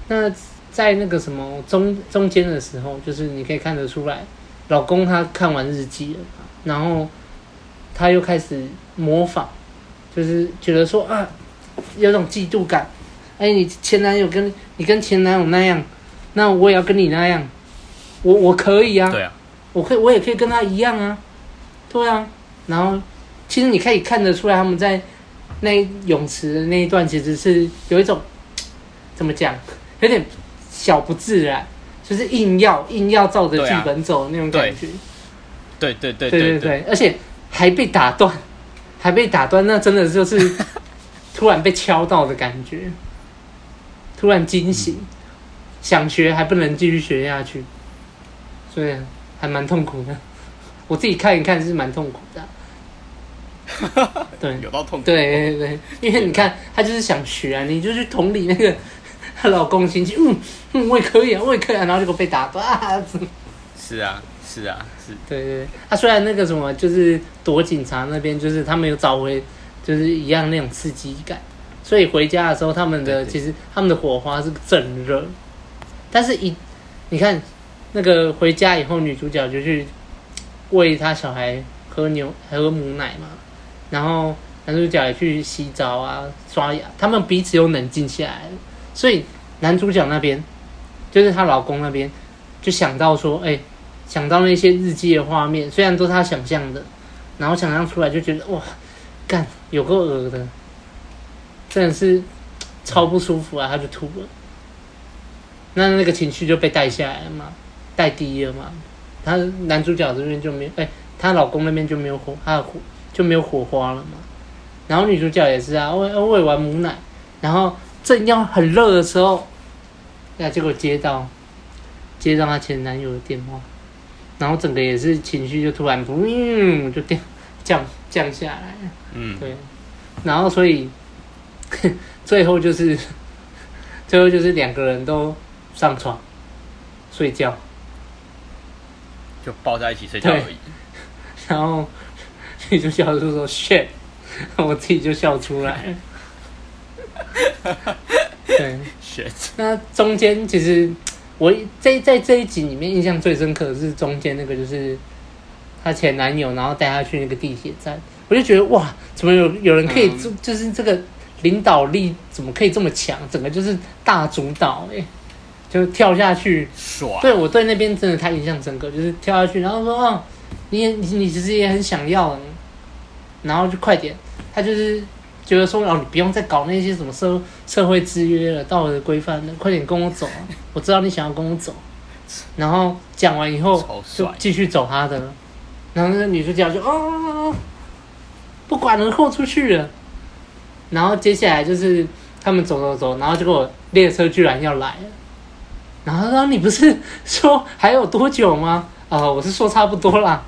那在那个什么中中间的时候，就是你可以看得出来，老公他看完日记了，然后他又开始模仿，就是觉得说啊，有种嫉妒感。哎，你前男友跟你跟前男友那样，那我也要跟你那样，我我可以啊，对啊，我可以，我也可以跟他一样啊，对啊。然后其实你可以看得出来，他们在那泳池的那一段，其实是有一种怎么讲，有点小不自然，就是硬要硬要照着剧本走的那种感觉。对对对对对对，而且还被打断，还被打断，那真的就是 <laughs> 突然被敲到的感觉。突然惊醒，嗯、想学还不能继续学下去，所以还蛮痛苦的。我自己看一看是蛮痛苦的。对，有到痛苦。对对对，因为你看，他就是想学啊，你就去同理那个她 <laughs> 老公心情，嗯嗯，我也可以啊，我也可以啊，然后结果被打断。是啊，是啊，是。对对对，他、啊、虽然那个什么，就是躲警察那边，就是他没有找回，就是一样那种刺激感。所以回家的时候，他们的其实他们的火花是正热，但是一你看那个回家以后，女主角就去喂她小孩喝牛喝母奶嘛，然后男主角也去洗澡啊刷牙，他们彼此又冷静下来了。所以男主角那边就是她老公那边就想到说，哎，想到那些日记的画面，虽然都是他想象的，然后想象出来就觉得哇，干有够恶的。真的是超不舒服啊！他就吐了，那那个情绪就被带下来了嘛，带低了嘛。他男主角这边就没有，哎、欸，他老公那边就没有火，他的火就没有火花了嘛。然后女主角也是啊，喂喂完母奶，然后正要很热的时候，那结果接到接到她前男友的电话，然后整个也是情绪就突然嗯就掉降降下来，嗯，对，然后所以。<laughs> 最后就是，<laughs> 最后就是两个人都上床睡觉，就抱在一起睡觉而已。<laughs> 然后女主角就说 “shit”，我自己就笑出来。对，shit。那中间其实我在在这一集里面印象最深刻的是中间那个，就是她前男友，然后带她去那个地铁站，我就觉得哇，怎么有有人可以做，就是这个。领导力怎么可以这么强？整个就是大主导哎、欸，就跳下去。爽。对，我对那边真的太印象深刻，就是跳下去，然后说哦，你你你其实也很想要，然后就快点。他就是觉得说哦，你不用再搞那些什么社社会制约了、道德规范了，快点跟我走。我知道你想要跟我走。然后讲完以后就继续走他的，然后那个女主角就哦，不管了，豁出去了。然后接下来就是他们走走走，然后结果列车居然要来了。然后他说：“你不是说还有多久吗？”啊、呃，我是说差不多啦。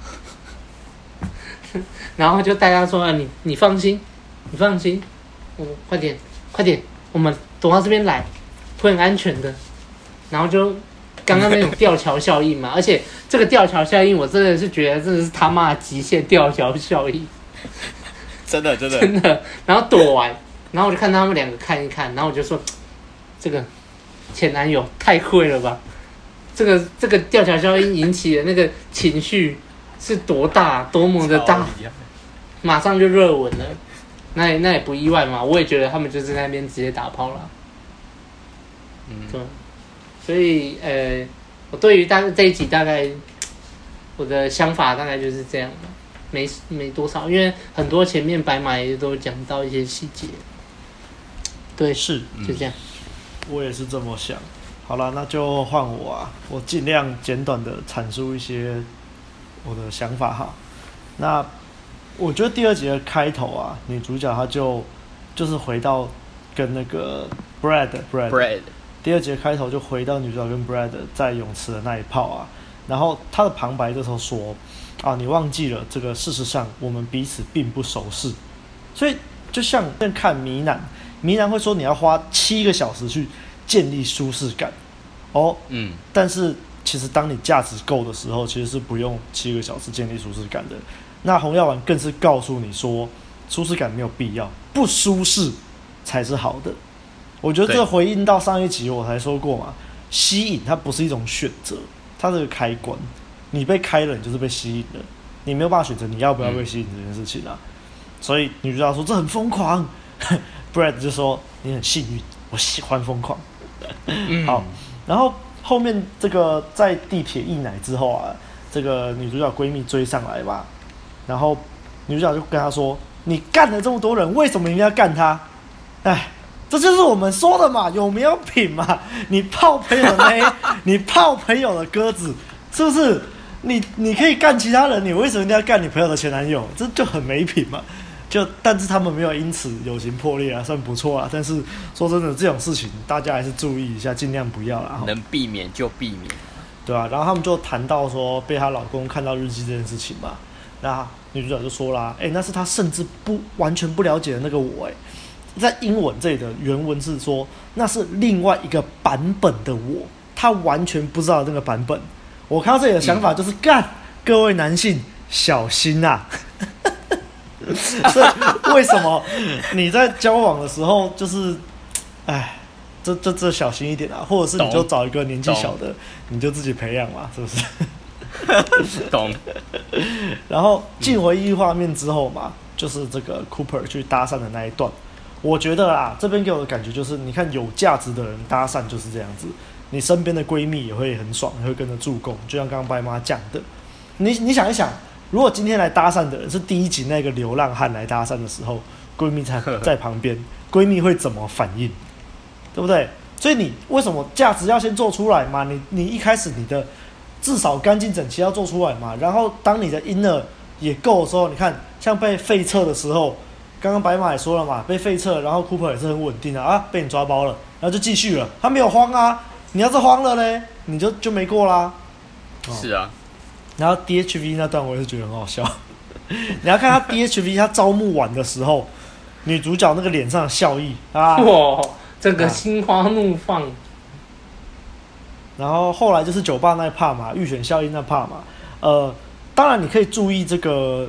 然后就大家说：“啊，你你放心，你放心，我快点快点，我们躲到这边来，会很安全的。”然后就刚刚那种吊桥效应嘛，而且这个吊桥效应，我真的是觉得真的是他妈的极限吊桥效应。真的真的真的，然后躲完，然后我就看他们两个看一看，然后我就说，这个前男友太会了吧？这个这个吊桥效应引起的那个情绪是多大，多么的大，马上就热吻了。那也那也不意外嘛，我也觉得他们就是在那边直接打炮了。嗯，对，所以呃，我对于大概这一集大概我的想法大概就是这样的。没没多少，因为很多前面白马也都讲到一些细节。对，是就这样。我也是这么想。好了，那就换我啊，我尽量简短的阐述一些我的想法哈。那我觉得第二集的开头啊，女主角她就就是回到跟那个 Brad Brad Brad，第二集的开头就回到女主角跟 Brad 在泳池的那一泡啊，然后她的旁白这时候说。啊，你忘记了这个？事实上，我们彼此并不熟识，所以就像在看迷男，迷男会说你要花七个小时去建立舒适感，哦，嗯，但是其实当你价值够的时候，其实是不用七个小时建立舒适感的。那红药丸更是告诉你说，舒适感没有必要，不舒适才是好的。我觉得这回应到上一集我才说过嘛，吸引它不是一种选择，它是个开关。你被开了，你就是被吸引了，你没有办法选择你要不要被吸引这件事情啊。所以女主角说这很疯狂，Brad <laughs> 就说你很幸运，我喜欢疯狂。好，然后后面这个在地铁一奶之后啊，这个女主角闺蜜追上来吧，然后女主角就跟他说：“你干了这么多人，为什么一定要干他？哎，这就是我们说的嘛，有没有品嘛？<laughs> 你泡朋友的妹，<laughs> 你泡朋友的鸽子，是不是？你你可以干其他人，你为什么一定要干你朋友的前男友？这就很没品嘛。”就，但是他们没有因此友情破裂啊，算不错啊。但是说真的，这种事情大家还是注意一下，尽量不要啦。能避免就避免，对啊，然后他们就谈到说被她老公看到日记这件事情嘛。那女主角就说啦：“哎、欸，那是她甚至不完全不了解的那个我。”哎，在英文这里的原文是说那是另外一个版本的我，她完全不知道那个版本。我看到这里的想法就是干、嗯，各位男性小心、啊。<laughs> 所以为什么你在交往的时候就是，哎，这这这小心一点啊，或者是你就找一个年纪小的，你就自己培养嘛，是不是？<laughs> 懂。然后进回忆画面之后嘛，就是这个 Cooper 去搭讪的那一段，我觉得啊，这边给我的感觉就是，你看有价值的人搭讪就是这样子，你身边的闺蜜也会很爽，也会跟着助攻，就像刚刚白妈讲的，你你想一想。如果今天来搭讪的人是第一集那个流浪汉来搭讪的时候，闺蜜在在旁边，<laughs> 闺蜜会怎么反应？对不对？所以你为什么价值要先做出来嘛？你你一开始你的至少干净整齐要做出来嘛。然后当你的 inner 也够的时候，你看像被废撤的时候，刚刚白马也说了嘛，被废撤，然后 Cooper 也是很稳定的啊，被你抓包了，然后就继续了，他没有慌啊。你要是慌了嘞，你就就没过啦。是啊。然后 DHV 那段我也是觉得很好笑，<laughs> 你要看他 DHV 他招募完的时候，女主角那个脸上的笑意啊，哇，这个心花怒放。然后后来就是酒吧那一 part 嘛，预选效应那 part 嘛，呃，当然你可以注意这个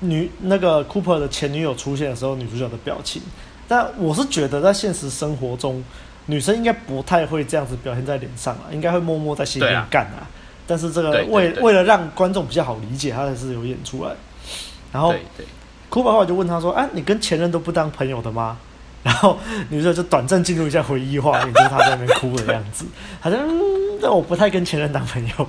女那个 Cooper 的前女友出现的时候，女主角的表情，但我是觉得在现实生活中，女生应该不太会这样子表现在脸上啊，应该会默默在心里面干啊。但是这个为为了让观众比较好理解，他还是有演出来。然后，，Cooper 后来就问他说：“哎、啊，你跟前任都不当朋友的吗？”然后女主角就短暂进入一下回忆画面，就是她在那边哭的样子，好像那我不太跟前任当朋友。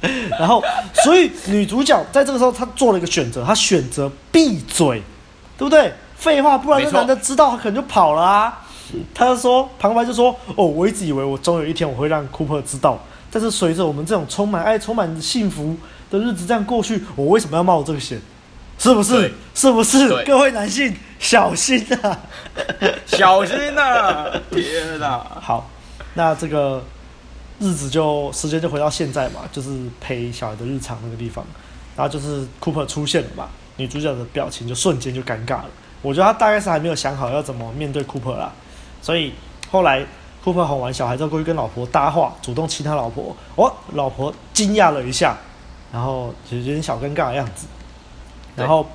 <laughs> 然后，所以女主角在这个时候，她做了一个选择，她选择闭嘴，对不对？废话，不然这男的知道，他可能就跑了啊。他就说，旁白就说：“哦，我一直以为我终有一天我会让 Cooper 知道。”但是随着我们这种充满爱、充满幸福的日子这样过去，我为什么要冒这个险？是不是？是不是？各位男性小心啊！小心啊！<laughs> 天哪！<laughs> 好，那这个日子就时间就回到现在嘛，就是陪小孩的日常那个地方，然后就是 Cooper 出现了嘛，女主角的表情就瞬间就尴尬了。我觉得她大概是还没有想好要怎么面对 Cooper 啦，所以后来。库珀哄完小孩之后，过去跟老婆搭话，主动亲他老婆。哦，老婆惊讶了一下，然后就有点小尴尬的样子。然后，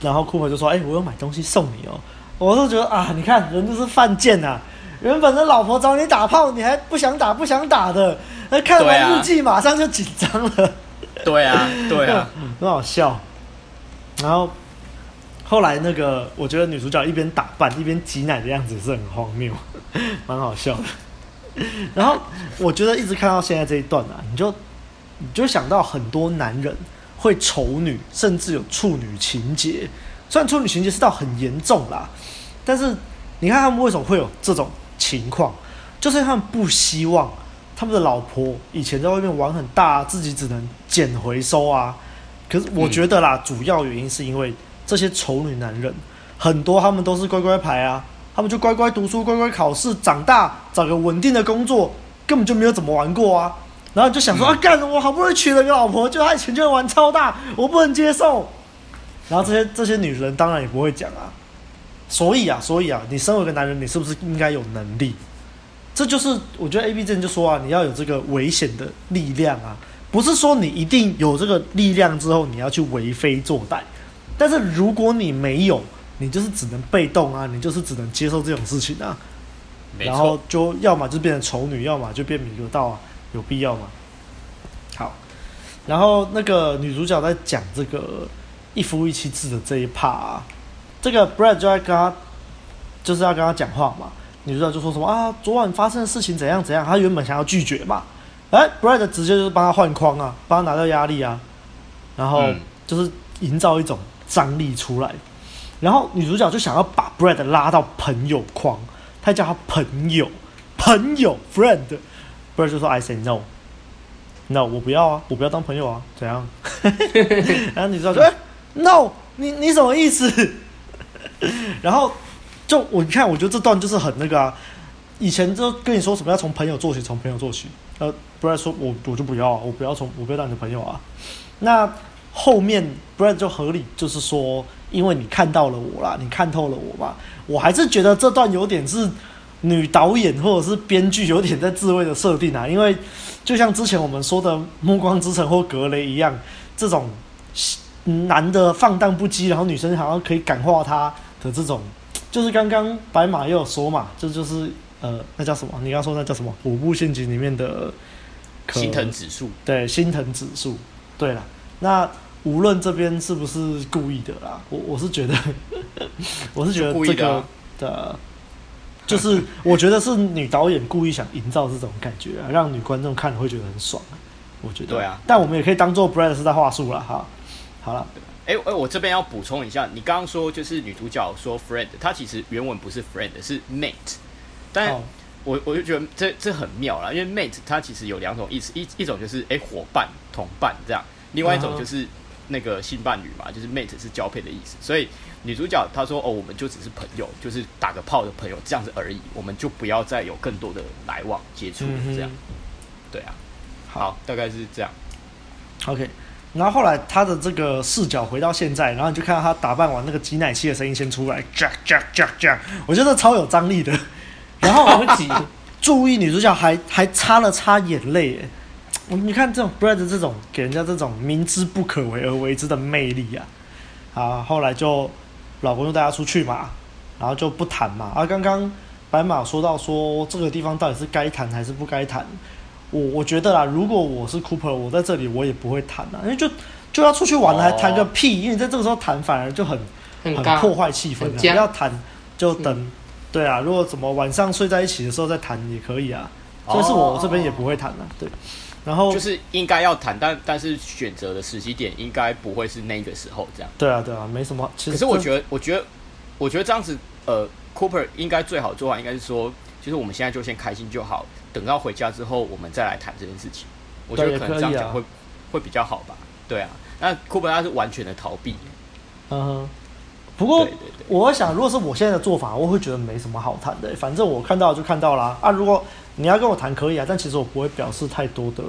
然后库珀就说：“哎、欸，我有买东西送你哦。”我就觉得啊，你看人就是犯贱呐！原本的老婆找你打炮，你还不想打，不想打的。那看完日记，马上就紧张了。对啊，对啊，<laughs> 很好笑。然后后来那个，我觉得女主角一边打扮一边挤奶的样子是很荒谬。<laughs> 蛮好笑的，然后我觉得一直看到现在这一段啊，你就你就想到很多男人会丑女，甚至有处女情结。虽然处女情结是到很严重啦，但是你看他们为什么会有这种情况？就是他们不希望他们的老婆以前在外面玩很大，自己只能捡回收啊。可是我觉得啦，主要原因是因为这些丑女男人很多，他们都是乖乖牌啊。他们就乖乖读书，乖乖考试，长大找个稳定的工作，根本就没有怎么玩过啊。然后就想说、嗯、啊，干，我好不容易娶了个老婆，就他以前就玩超大，我不能接受。然后这些这些女人当然也不会讲啊。所以啊，所以啊，你身为一个男人，你是不是应该有能力？这就是我觉得 A B 之前就说啊，你要有这个危险的力量啊，不是说你一定有这个力量之后你要去为非作歹，但是如果你没有。你就是只能被动啊，你就是只能接受这种事情啊。然后就要么就变成丑女，要么就变米格道啊，有必要吗？好，然后那个女主角在讲这个一夫一妻制的这一啊，这个 Brad 就在跟他就是要跟他讲话嘛，女主角就说什么啊，昨晚发生的事情怎样怎样，她原本想要拒绝嘛，哎，Brad 直接就是帮他换框啊，帮他拿掉压力啊，然后就是营造一种张力出来，然后女主角就想要把 Brad 拉到朋友框。她叫他朋友，朋友，friend，不然就说 I say no，no，我不要啊，我不要当朋友啊，怎样？<laughs> 然后你知道说、欸、no，你你什么意思？<laughs> 然后就我你看，我觉得这段就是很那个啊。以前就跟你说什么要从朋友做起，从朋友做起。呃，不然说我我就不要啊，我不要从我不要当你的朋友啊。那后面不然就合理，就是说。因为你看到了我啦，你看透了我吧，我还是觉得这段有点是女导演或者是编剧有点在自慰的设定啊。因为 <laughs> 就像之前我们说的《暮光之城》或《格雷》一样，这种男的放荡不羁，然后女生好像可以感化他的这种，<tsk> 就是刚刚白马也有说嘛，这就，就是呃，那叫什么？你刚说那叫什么？《五步陷阱》里面的心疼指数，对，心疼指数。对了，那。无论这边是不是故意的啦，我我是觉得，<laughs> 我是觉得这个的，的，就是我觉得是女导演故意想营造这种感觉啊，让女观众看了会觉得很爽。我觉得对啊，但我们也可以当做 Brad 是在话术了哈。好了，哎、欸、哎、欸，我这边要补充一下，你刚刚说就是女主角说 friend，她其实原文不是 friend，是 mate。但我我就觉得这这很妙啦，因为 mate 它其实有两种意思，一一种就是哎伙、欸、伴、同伴这样，另外一种就是。那个性伴侣嘛，就是 mate 是交配的意思，所以女主角她说：“哦，我们就只是朋友，就是打个炮的朋友这样子而已，我们就不要再有更多的来往接触了。”这样，对啊，好，大概是这样。OK，然后后来她的这个视角回到现在，然后你就看到她打扮完，那个挤奶器的声音先出来，Jack Jack Jack Jack，我觉得超有张力的。然后我们挤，<laughs> 注意女主角还还擦了擦眼泪，你看这种 Brad 这种给人家这种明知不可为而为之的魅力啊！啊，后来就老公就带他出去嘛，然后就不谈嘛。啊，刚刚白马说到说这个地方到底是该谈还是不该谈，我我觉得啦，如果我是 Cooper，我在这里我也不会谈啊，因为就就要出去玩了，还谈个屁！因为在这个时候谈反而就很很破坏气氛。不要谈就等，对啊，如果怎么晚上睡在一起的时候再谈也可以啊。所以是我这边也不会谈的，对。然后就是应该要谈，但但是选择的时机点应该不会是那个时候这样。对啊，对啊，没什么。其实可是我觉得，我觉得，我觉得这样子，呃，Cooper 应该最好做法应该是说，就是我们现在就先开心就好，等到回家之后我们再来谈这件事情。我觉得可能这样讲会、啊、会比较好吧。对啊，那 Cooper 他是完全的逃避。嗯哼。不过，我想，如果是我现在的做法，我会觉得没什么好谈的。反正我看到就看到啦。啊，如果。你要跟我谈可以啊，但其实我不会表示太多的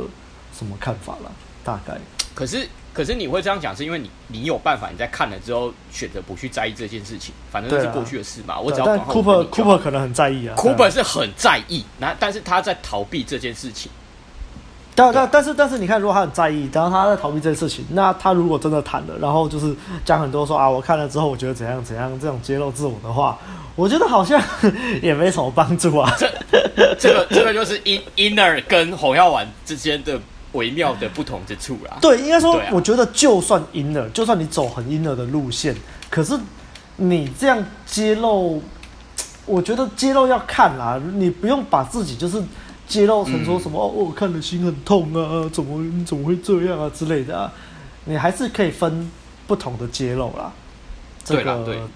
什么看法了，大概。可是，可是你会这样讲，是因为你你有办法，你在看了之后选择不去在意这件事情，反正都是过去的事嘛。啊、我只要管好。但 Cooper Cooper 可能很在意啊。Cooper 是很在意，那但是他在逃避这件事情。但但但是但是你看，如果他很在意，然后他在逃避这件事情，那他如果真的谈了，然后就是讲很多说啊，我看了之后我觉得怎样怎样，这种揭露自我的话。我觉得好像 <laughs> 也没什么帮助啊。这、这个、这个就是 in inner 跟红药丸之间的微妙的不同之处啦。对，应该说，我觉得就算 inner，就算你走很 inner 的路线，可是你这样揭露，我觉得揭露要看啦。你不用把自己就是揭露成说什么、嗯、哦，我看了心很痛啊，怎么怎么会这样啊之类的啊。你还是可以分不同的揭露啦。这个。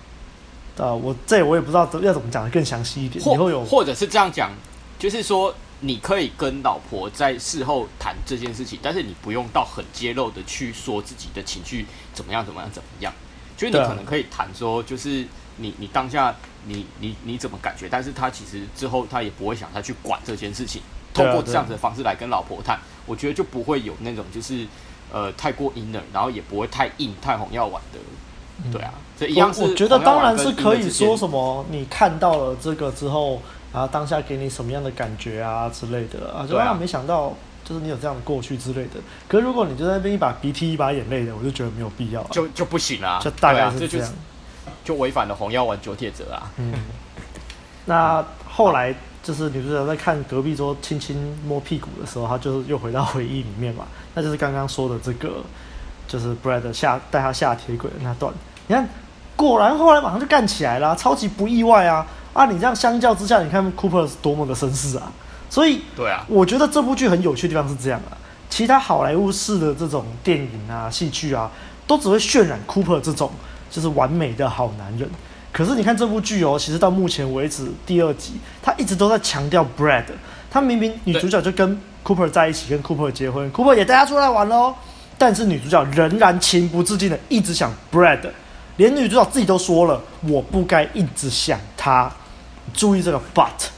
啊，我这我也不知道要怎么讲的更详细一点。以后有，或者是这样讲，就是说你可以跟老婆在事后谈这件事情，但是你不用到很揭露的去说自己的情绪怎么样怎么样怎么样。就是你可能可以谈说，就是你你当下你你你怎么感觉，但是他其实之后他也不会想再去管这件事情。通过这样子的方式来跟老婆谈，我觉得就不会有那种就是呃太过 inner，然后也不会太硬太红药丸的。对啊，这一样是。我觉得当然是可以说什么，你看到了这个之后，然后当下给你什么样的感觉啊之类的啊，就啊没想到就是你有这样的过去之类的。可是如果你就在那边一把鼻涕一把眼泪的，我就觉得没有必要，就就不行啊。就大概是这样，就违反了红药丸九铁则啊。嗯。那后来就是女主角在看隔壁桌轻轻摸屁股的时候，她就又回到回忆里面嘛。那就是刚刚说的这个，就是 Brad 下带她下铁轨的那段。你看，果然后来马上就干起来了，超级不意外啊！啊，你这样相较之下，你看 Cooper 是多么的绅士啊！所以，对啊，我觉得这部剧很有趣的地方是这样啊。其他好莱坞式的这种电影啊、戏剧啊，都只会渲染 Cooper 这种就是完美的好男人。可是你看这部剧哦，其实到目前为止第二集，他一直都在强调 Brad。他明明女主角就跟 Cooper 在一起，跟 Cooper 结婚，Cooper 也带她出来玩喽。但是女主角仍然情不自禁的一直想 Brad，连女主角自己都说了，我不该一直想他。注意这个 but，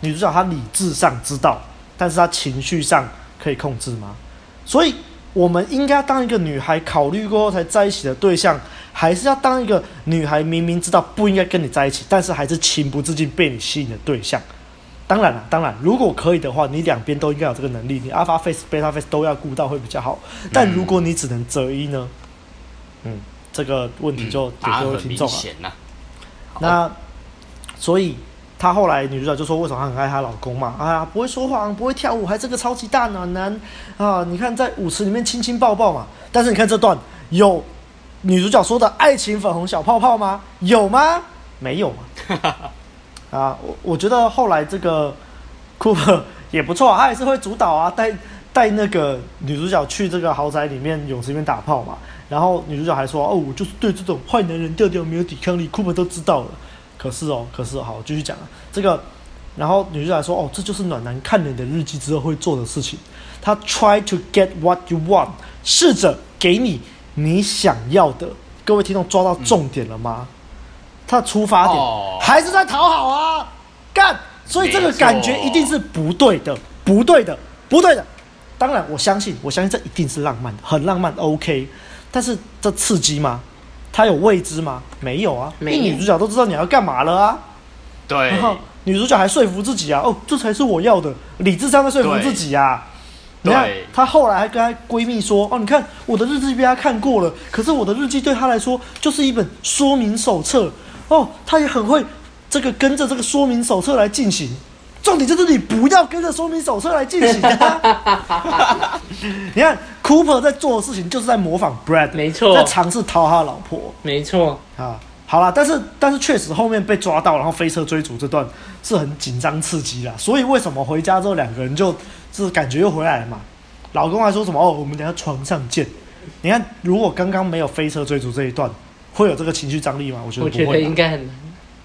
女主角她理智上知道，但是她情绪上可以控制吗？所以。我们应该当一个女孩考虑过后才在一起的对象，还是要当一个女孩明明知道不应该跟你在一起，但是还是情不自禁被你吸引的对象？当然了，当然，如果可以的话，你两边都应该有这个能力，你 alpha face、beta face 都要顾到会比较好。但如果你只能择一呢？嗯，这个问题就给各位听众了。那所以。她后来女主角就说：“为什么她很爱她老公嘛？哎呀，不会说谎，不会跳舞，还是个超级大暖男啊！你看在舞池里面亲亲抱抱嘛。但是你看这段有女主角说的爱情粉红小泡泡吗？有吗？没有嘛。<laughs> 啊，我我觉得后来这个库珀也不错啊，他也是会主导啊，带带那个女主角去这个豪宅里面泳池里面打炮嘛。然后女主角还说：哦，我就是对这种坏男人调调没有抵抗力，库珀都知道了。”可是哦，可是哦，好，我继续讲啊。这个，然后女主角说：“哦，这就是暖男看了你的日记之后会做的事情。他 try to get what you want，试着给你你想要的。各位听众抓到重点了吗？嗯、他的出发点、哦、还是在讨好啊，干！所以这个感觉一定是不对的，不对的，不对的。当然，我相信，我相信这一定是浪漫的，很浪漫，OK。但是这刺激吗？”他有未知吗？没有啊，因为女主角都知道你要干嘛了啊。对，然后女主角还说服自己啊，哦，这才是我要的，理智上在说服自己啊。你看，她后来还跟她闺蜜说，哦，你看我的日记被她看过了，可是我的日记对她来说就是一本说明手册哦，她也很会这个跟着这个说明手册来进行。重点就是你不要跟着说明手册来进行啊！<laughs> 你看，Cooper 在做的事情就是在模仿 Brad，没错，在尝试讨他老婆，没错啊。好了，但是但是确实后面被抓到，然后飞车追逐这段是很紧张刺激啦。所以为什么回家之后两个人就就是感觉又回来了嘛？老公还说什么哦，我们等下床上见。你看，如果刚刚没有飞车追逐这一段，会有这个情绪张力吗？我觉得不会，我觉得应该很难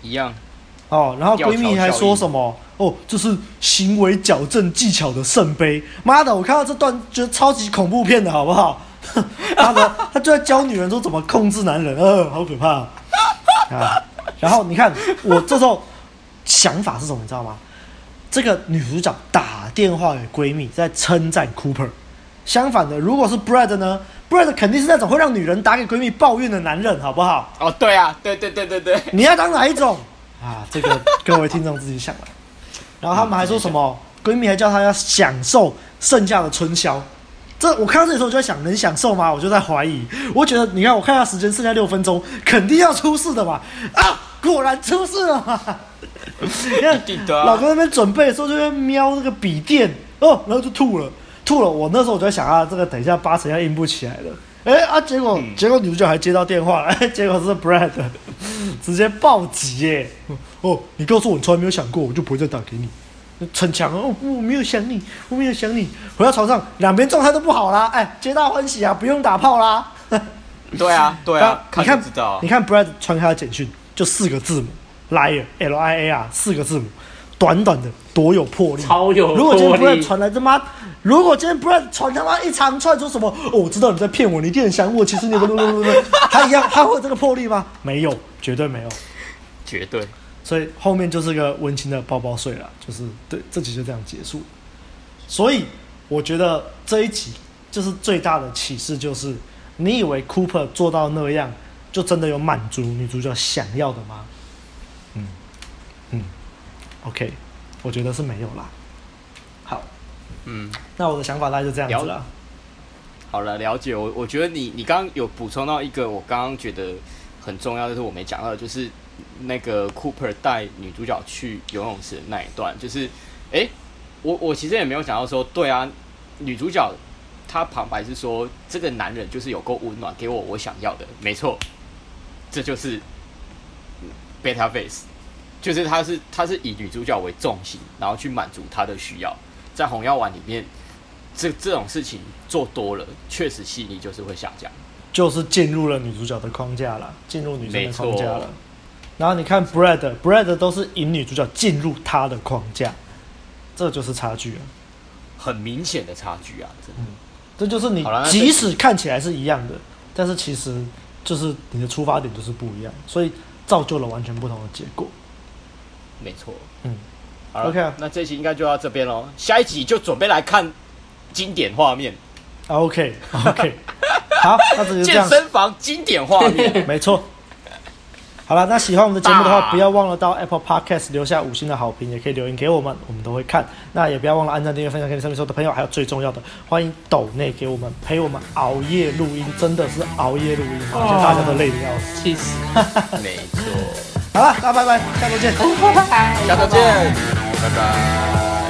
一样。哦，然后闺蜜还说什么？哦，这是行为矫正技巧的圣杯。妈的，我看到这段觉得超级恐怖片的，好不好？<laughs> 妈的他就在教女人说怎么控制男人，呃，好可怕啊！啊然后你看我这时候想法是什么，你知道吗？这个女主角打电话给闺蜜，在称赞 Cooper。相反的，如果是 Brad 呢？Brad 肯定是那种会让女人打给闺蜜抱怨的男人，好不好？哦，对啊，对对对对对，你要当哪一种？啊，这个各位听众自己想了。然后他们还说什么？<laughs> 闺蜜还叫她要享受剩下的春宵。这我看到这里的时候就在想，能享受吗？我就在怀疑。我觉得，你看，我看一下时间，剩下六分钟，肯定要出事的嘛。啊，果然出事了嘛。<laughs> 你看，老公那边准备的时候就在瞄那个笔电哦，然后就吐了，吐了。我那时候我就在想啊，这个等一下八成要硬不起来了。哎啊！结果、嗯、结果女主角还接到电话，哎，<laughs> 结果是 Brad，直接暴击耶！哦，你告诉我你从来没有想过，我就不会再打给你。逞强哦，我没有想你，我没有想你。回到床上，两边状态都不好啦，哎，皆大欢喜啊，不用打炮啦。对啊，对啊，<laughs> 你看，你看 Brad 传他的简讯，就四个字母，Liar，L I A R，四个字母。短短的多有魄力，超有魄力。如果今天 Brad 传来他妈，如果今天 Brad 传他妈一长串说什么，哦，我知道你在骗我，你一定很想我，其实你不不不不不，他一样，他会有这个魄力吗？没有，绝对没有，绝对。所以后面就是个温馨的抱抱睡了，就是对，这集就这样结束。所以我觉得这一集就是最大的启示，就是你以为 Cooper 做到那样，就真的有满足女主角想要的吗？嗯嗯。OK，我觉得是没有啦。好，嗯，那我的想法大概就这样子了。好了，了解。我我觉得你你刚刚有补充到一个我刚刚觉得很重要，就是我没讲到的，就是那个 Cooper 带女主角去游泳池的那一段，就是，哎、欸，我我其实也没有想到说，对啊，女主角她旁白是说，这个男人就是有够温暖，给我我想要的，没错，这就是 Beta Face，就是他是他是以女主角为重心，然后去满足她的需要，在红药丸里面，这这种事情做多了，确实吸引力就是会下降。就是进入了女主角的框架了，进入女生的框架了。然后你看 Brad，Brad 都是引女主角进入他的框架，这就是差距啊，很明显的差距啊！嗯，这就是你即使看起来是一样的，但是其实就是你的出发点就是不一样，所以造就了完全不同的结果。没错，嗯，，OK，啊那这一集应该就到这边喽，下一集就准备来看经典画面。OK，OK。好，那这就。健身房经典画面，<laughs> 没错。好了，那喜欢我们的节目的话，不要忘了到 Apple Podcast 留下五星的好评，也可以留言给我们，我们都会看。那也不要忘了按赞、订阅、分享给你身边所有的朋友，还有最重要的，欢迎抖内给我们陪我们熬夜录音，真的是熬夜录音，而且大家都累得要死。气死！没错。<laughs> 好了，大家拜拜，下周见。拜拜，下周见，拜拜。